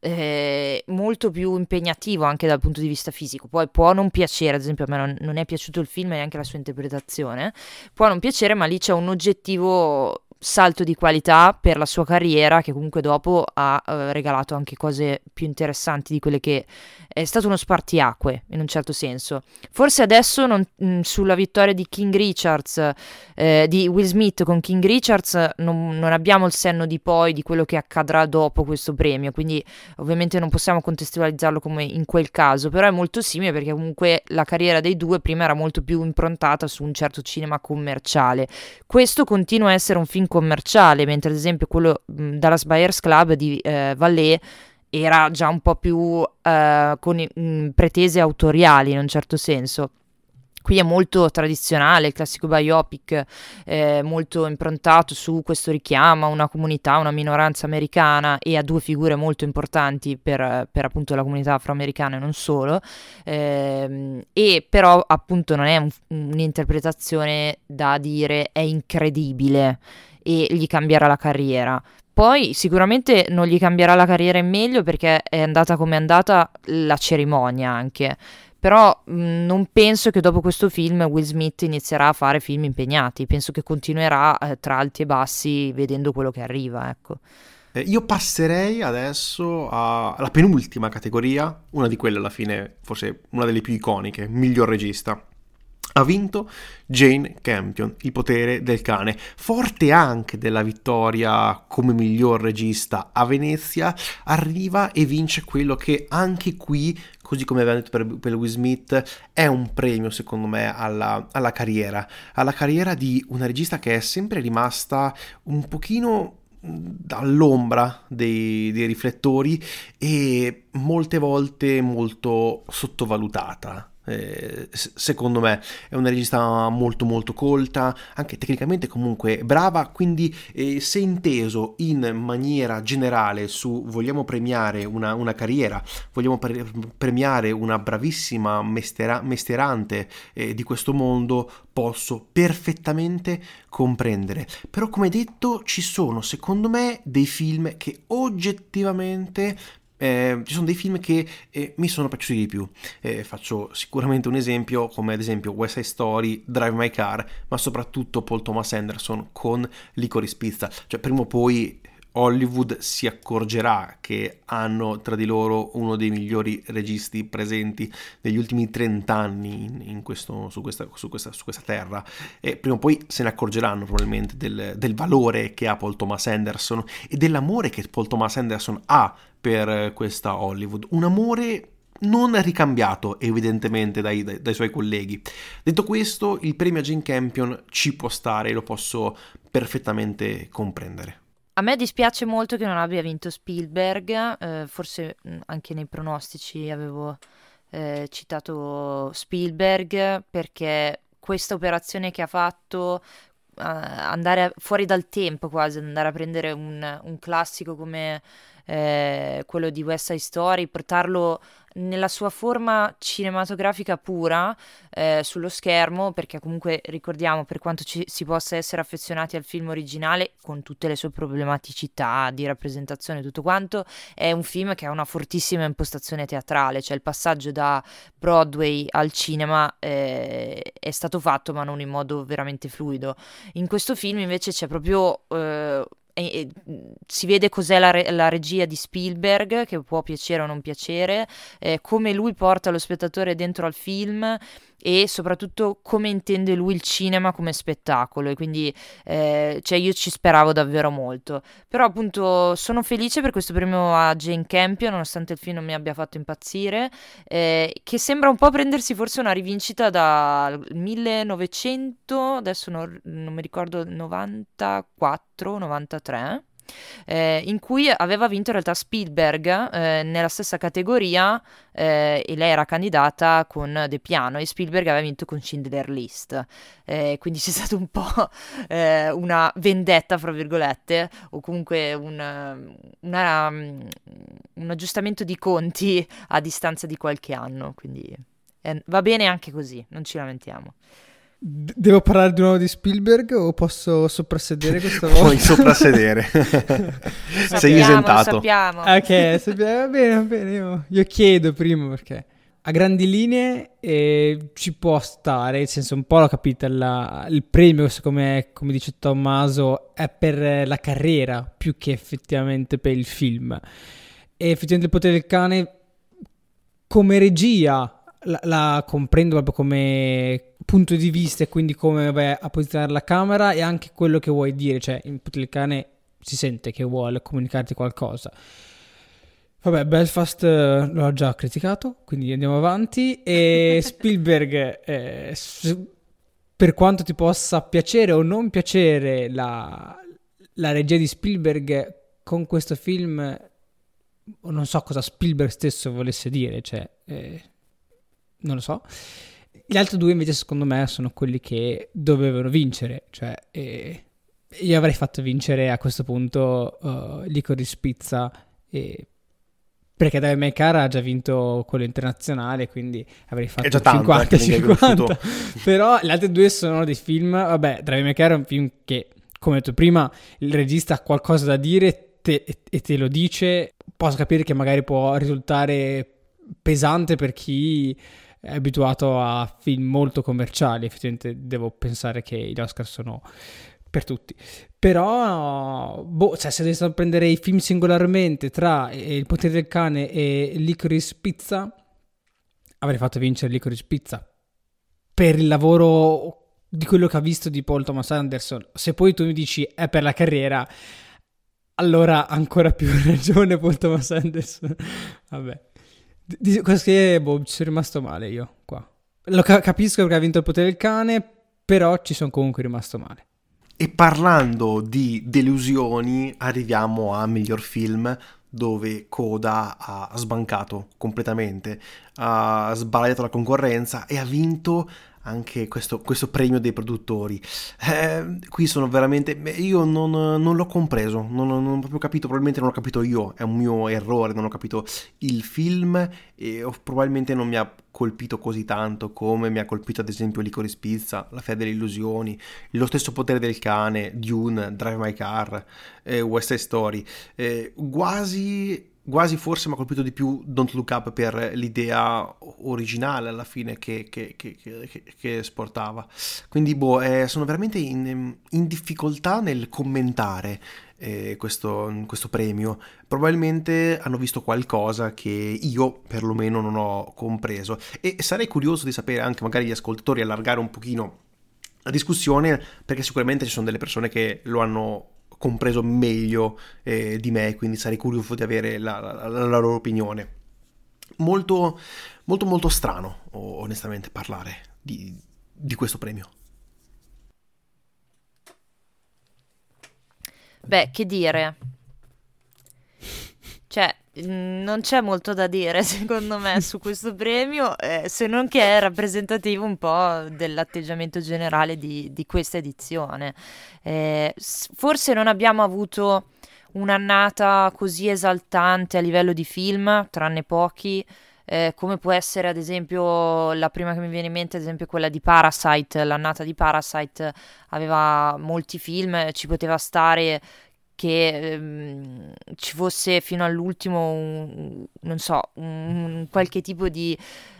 eh, molto più impegnativo anche dal punto di vista fisico. Poi può non piacere, ad esempio a me non, non è piaciuto il film e neanche la sua interpretazione, può non piacere, ma lì c'è un oggettivo salto di qualità per la sua carriera che comunque dopo ha eh, regalato anche cose più interessanti di quelle che è stato uno spartiacque in un certo senso. Forse adesso non, mh, mm, sulla vittoria di King Richards, eh, di Will Smith con King Richards, non, non, abbiamo il senno di poi di quello che accadrà dopo questo premio, quindi ovviamente non possiamo contestualizzarlo come in quel caso, però è molto simile perché comunque la carriera dei due prima era molto più improntata su un certo cinema commerciale. Questo continua a essere un film commerciale, mentre ad esempio quello mh, mm, Dallas Buyers Club di eh, Vallée era già un po' più eh, con mh, mm, pretese autoriali in un certo senso. Qui è molto tradizionale, il classico biopic, eh, molto improntato su questo richiamo a una comunità, una minoranza americana e a due figure molto importanti per, per appunto la comunità afroamericana e non solo, eh, e però appunto non è un, un'interpretazione da dire è incredibile e gli cambierà la carriera. Poi sicuramente non gli cambierà la carriera in meglio perché è andata come è andata la cerimonia anche. Però mh, non penso che dopo questo film Will Smith inizierà a fare film impegnati, penso che continuerà eh, tra alti e bassi vedendo quello che arriva, ecco. Eh, io passerei adesso alla penultima categoria, una di quelle alla fine, forse una delle più iconiche, miglior regista ha vinto Jane Campion, Il potere del cane, forte anche della vittoria come miglior regista a Venezia, arriva e vince quello che anche qui, così come aveva detto per, per Will Smith, è un premio secondo me alla, alla carriera, alla carriera di una regista che è sempre rimasta un pochino dall'ombra dei, dei, riflettori e molte volte molto sottovalutata secondo me è una regista molto molto colta, anche tecnicamente comunque brava, quindi eh, se inteso in maniera generale su vogliamo premiare una, una carriera, vogliamo pre- premiare una bravissima mestera- mesterante eh, di questo mondo, posso perfettamente comprendere. Però come detto ci sono secondo me dei film che oggettivamente eh, ci sono dei film che eh, mi sono piaciuti di più. Eh, faccio sicuramente un esempio, come ad esempio West Side Story, Drive My Car, ma soprattutto Paul Thomas Anderson con Licorice Pizza. Cioè, prima o poi Hollywood si accorgerà che hanno tra di loro uno dei migliori registi presenti negli ultimi 30 anni in, in questo, su, questa, su, questa, su, questa, terra e prima o poi se ne accorgeranno probabilmente del, del, valore che ha Paul Thomas Anderson e dell'amore che Paul Thomas Anderson ha per questa Hollywood un amore non ricambiato evidentemente dai, dai, dai, suoi colleghi. Detto questo, il premio a Jane Campion ci può stare lo posso perfettamente comprendere. A me dispiace molto che non abbia vinto Spielberg, eh, forse mm, anche nei pronostici avevo eh, citato Spielberg perché questa operazione che ha fatto, eh, andare fuori dal tempo quasi, andare a prendere un, un classico come eh, quello di West Side Story, portarlo nella sua forma cinematografica pura eh, sullo schermo, perché comunque ricordiamo per quanto ci, si possa essere affezionati al film originale, con tutte le sue problematicità di rappresentazione e tutto quanto, è un film che ha una fortissima impostazione teatrale, cioè il passaggio da Broadway al cinema eh, è stato fatto ma non in modo veramente fluido. In questo film invece c'è proprio... Eh, e, e, si vede cos'è la, re- la, regia di Spielberg, che può piacere o non piacere, eh, come lui porta lo spettatore dentro al film e soprattutto come intende lui il cinema come spettacolo. E quindi eh, cioè io ci speravo davvero molto. Però appunto sono felice per questo premio a Jane Campion nonostante il film non mi abbia fatto impazzire eh, che sembra un po' prendersi forse una rivincita dal 1900 adesso non, non mi ricordo 94 93 eh, in cui aveva vinto in realtà Spielberg eh, nella stessa categoria eh, e lei era candidata con The Piano e Spielberg aveva vinto con Schindler List. Eh, quindi c'è stato un po' [LAUGHS] eh, una vendetta, fra virgolette, o comunque un, una, um, un aggiustamento di conti a distanza di qualche anno. Quindi eh, va bene anche così, non ci lamentiamo. Devo parlare di nuovo di Spielberg o posso soprassedere [LAUGHS] questa volta? Puoi soprassedere. [LAUGHS] Sei esentato. Sappiamo. Ok, sappiamo. va bene, va bene. Io, io, chiedo prima perché a grandi linee eh, ci può stare, nel senso un po' l'ho capita, la, il premio come, come dice Tommaso è per la carriera più che effettivamente per il film. E effettivamente il potere del cane come regia la, la, comprendo proprio come punto di vista e quindi come vai a posizionare la camera e anche quello che vuoi dire, cioè il cane si sente che vuole comunicarti qualcosa. Vabbè, Belfast eh, l'ho già criticato, quindi andiamo avanti. E [LAUGHS] Spielberg, eh, per quanto ti possa piacere o non piacere la, la regia di Spielberg con questo film, non so cosa Spielberg stesso volesse dire, cioè, eh, non lo so. Gli altri due invece secondo me sono quelli che dovevano vincere, cioè eh, io avrei fatto vincere a questo punto uh, Licorice Pizza e perché David May Cara ha già vinto quello internazionale, quindi avrei fatto 50-50. Però gli altri due sono dei film, vabbè, May Cara è un film che, come ho detto prima, il regista ha qualcosa da dire te, e te lo dice. Posso capire che magari può risultare pesante per chi è abituato a film molto commerciali, effettivamente devo pensare che gli Oscar sono per tutti. Però, boh, cioè, se dovessi prendere i film singolarmente tra Il potere del cane e Licorice Pizza, avrei fatto vincere Licorice Pizza. Per il lavoro di quello che ha visto di Paul Thomas Anderson. Se poi tu mi dici è per la carriera, allora ancora più [LAUGHS] ragione Paul Thomas Anderson. Vabbè. Di, che, boh, ci sono rimasto male io qua. Lo ca- capisco perché ha vinto il potere del cane, però ci sono comunque rimasto male. E parlando di delusioni, arriviamo a miglior film dove Coda ha sbancato completamente, ha sbagliato la concorrenza e ha vinto anche questo, questo, premio dei produttori. Eh, qui sono veramente. Io non, non l'ho compreso, non, non, ho proprio capito. Probabilmente non ho capito io, è un mio errore. Non ho capito il film e probabilmente non mi ha colpito così tanto come mi ha colpito ad esempio Licorice Pizza, La Fede delle Illusioni, Lo stesso potere del cane, Dune, Drive My Car, eh, West Side Story. Eh, quasi quasi forse mi ha colpito di più Don't Look Up per l'idea originale alla fine che, che, che, che esportava. Quindi boh, eh, sono veramente in, in, difficoltà nel commentare eh, questo, questo, premio. Probabilmente hanno visto qualcosa che io perlomeno non ho compreso e sarei curioso di sapere anche magari gli ascoltatori allargare un pochino la discussione perché sicuramente ci sono delle persone che lo hanno compreso meglio eh, di me, quindi sarei curioso di avere la, la, la loro opinione. Molto, molto, molto strano, onestamente, parlare di, di questo premio. Beh, che dire? Cioè, non c'è molto da dire [LAUGHS] secondo me su questo premio, eh, se non che è rappresentativo un po' dell'atteggiamento generale di, di questa edizione. Eh, forse non abbiamo avuto un'annata così esaltante a livello di film, tranne pochi. Eh, come può essere ad esempio la prima che mi viene in mente, ad esempio quella di Parasite, l'annata di Parasite aveva molti film, ci poteva stare che ehm, ci fosse fino all'ultimo un, non so, un, qualche tipo di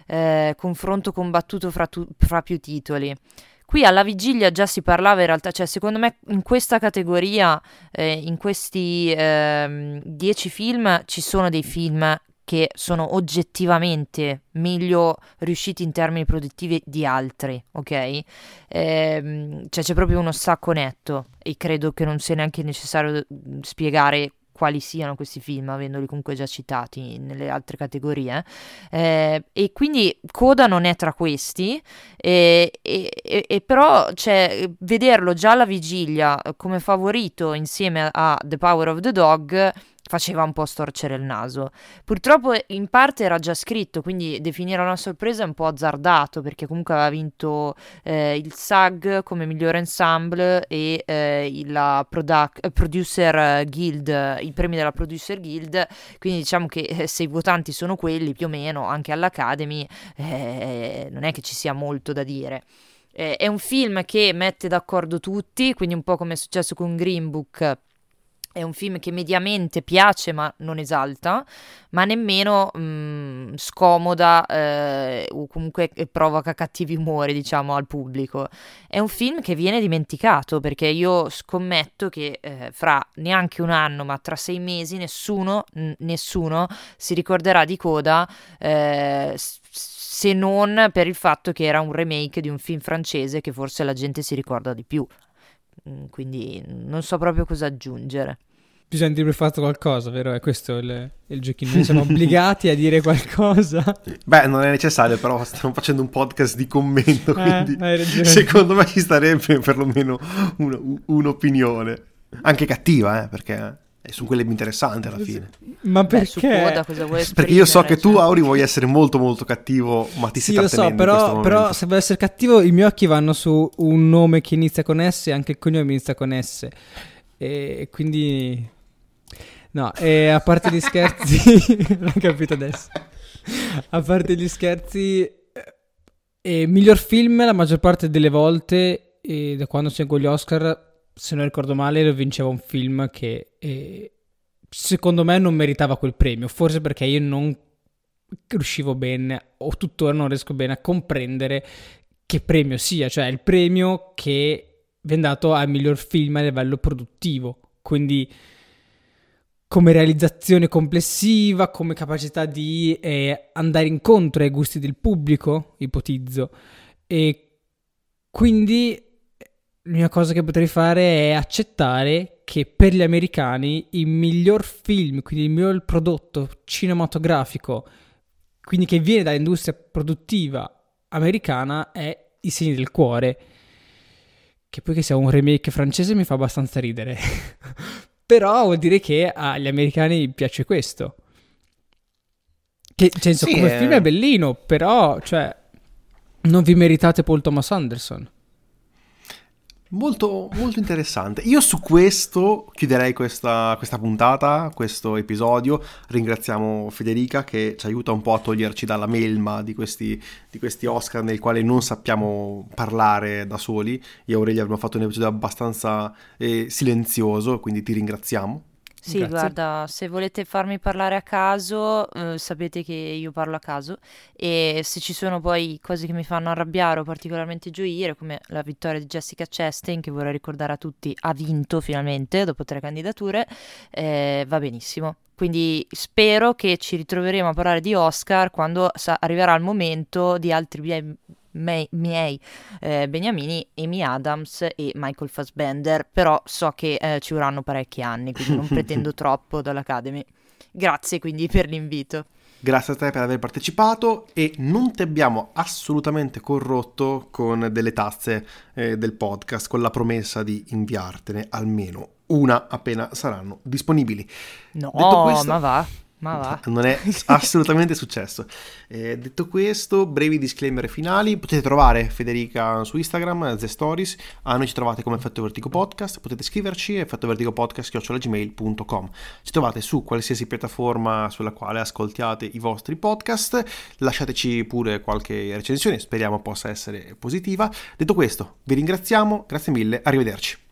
eh, confronto combattuto fra, tu, fra più titoli. Qui alla vigilia già si parlava in realtà, cioè secondo me in questa categoria, eh, in questi eh, dieci film, ci sono dei film che sono oggettivamente meglio riusciti in termini produttivi di altri, ok? Ehm, cioè c'è proprio uno stacco netto e credo che non sia neanche necessario mm, spiegare quali siano questi film, avendoli comunque già citati nelle altre categorie. Eh, e quindi Coda non è tra questi, e, e, e, però cioè, vederlo già alla vigilia come favorito insieme a The Power of the Dog faceva un po' storcere il naso. Purtroppo in parte era già scritto, quindi definire una sorpresa è un po' azzardato perché comunque aveva vinto eh, il SAG come miglior ensemble e eh, la produc- eh, Producer Guild, i premi della Producer Guild, quindi diciamo che eh, se i votanti sono quelli più o meno anche all'Academy eh, non è che ci sia molto da dire. Eh, è un film che mette d'accordo tutti, quindi un po' come è successo con Green Book è un film che mediamente piace ma non esalta, ma nemmeno mh, mm, scomoda eh, o comunque provoca cattivi umori, diciamo, al pubblico. È un film che viene dimenticato perché io scommetto che eh, fra neanche un anno, ma tra sei mesi, nessuno, n- nessuno si ricorderà di Coda. Eh, se non per il fatto che era un remake di un film francese che forse la gente si ricorda di più. Mm, quindi non so proprio cosa aggiungere. Bisogna dire fatto qualcosa, vero? È questo il, il giochino. Noi siamo obbligati a dire qualcosa. Beh, non è necessario, però stiamo facendo un podcast di commento, eh, quindi secondo me ci starebbe perlomeno un, un'opinione. Anche cattiva, eh, perché sono quelle più interessanti alla fine. Ma perché? Beh, coda, cosa vuoi perché io so che tu, cioè. Auri, vuoi essere molto molto cattivo, ma ti sì, stai lo so, però, però se vuoi essere cattivo i miei occhi vanno su un nome che inizia con S e anche il cognome inizia con S. E quindi No, e a parte gli scherzi, [LAUGHS] l'ho capito adesso. A parte gli scherzi, eh, miglior film la maggior parte delle volte, e da quando seguo gli Oscar, se non ricordo male, vinceva un film che eh, secondo me non meritava quel premio. Forse perché io non riuscivo bene, o tuttora non riesco bene a comprendere che premio sia, cioè il premio che viene dato al miglior film a livello produttivo. Quindi come realizzazione complessiva, come capacità di eh, andare incontro ai gusti del pubblico, ipotizzo. E quindi l'unica cosa che potrei fare è accettare che per gli americani il miglior film, quindi il miglior prodotto cinematografico, quindi che viene dall'industria produttiva americana, è I segni del cuore. Che poi che sia un remake francese mi fa abbastanza ridere. [LAUGHS] Però vuol dire che agli americani piace questo. Che, cioè, sì, come è... film è bellino, però, cioè, non vi meritate Paul Thomas Anderson. Molto, molto interessante. Io su questo chiuderei questa, questa, puntata, questo episodio. Ringraziamo Federica che ci aiuta un po' a toglierci dalla melma di questi, di questi Oscar nel quale non sappiamo parlare da soli. Io e Aurelia abbiamo fatto un episodio abbastanza eh, silenzioso, quindi ti ringraziamo. Sì, Grazie. guarda, se volete farmi parlare a caso, eh, sapete che io parlo a caso e se ci sono poi cose che mi fanno arrabbiare o particolarmente gioire, come la vittoria di Jessica Chastain, che vorrei ricordare a tutti, ha vinto finalmente dopo tre candidature, eh, va benissimo. Quindi spero che ci ritroveremo a parlare di Oscar quando sa- arriverà il momento di altri miei me- miei eh, Beniamini, Amy Adams e Michael Fassbender, però so che eh, ci vorranno parecchi anni, quindi non pretendo [LAUGHS] troppo dall'Academy. Grazie quindi per l'invito. Grazie a te per aver partecipato e non ti abbiamo assolutamente corrotto con delle tazze eh, del podcast, con la promessa di inviartene almeno una appena saranno disponibili. No, questo, ma va. Ma va. [LAUGHS] Non è [LAUGHS] assolutamente successo. Eh, detto questo, brevi disclaimer finali. Potete trovare Federica su Instagram, The Stories. A noi ci trovate come Effetto Vertigo Podcast. Potete scriverci effettovertigopodcast.gmail.com Ci trovate su qualsiasi piattaforma sulla quale ascoltiate i vostri podcast. Lasciateci pure qualche recensione, speriamo possa essere positiva. Detto questo, vi ringraziamo, grazie mille, arrivederci.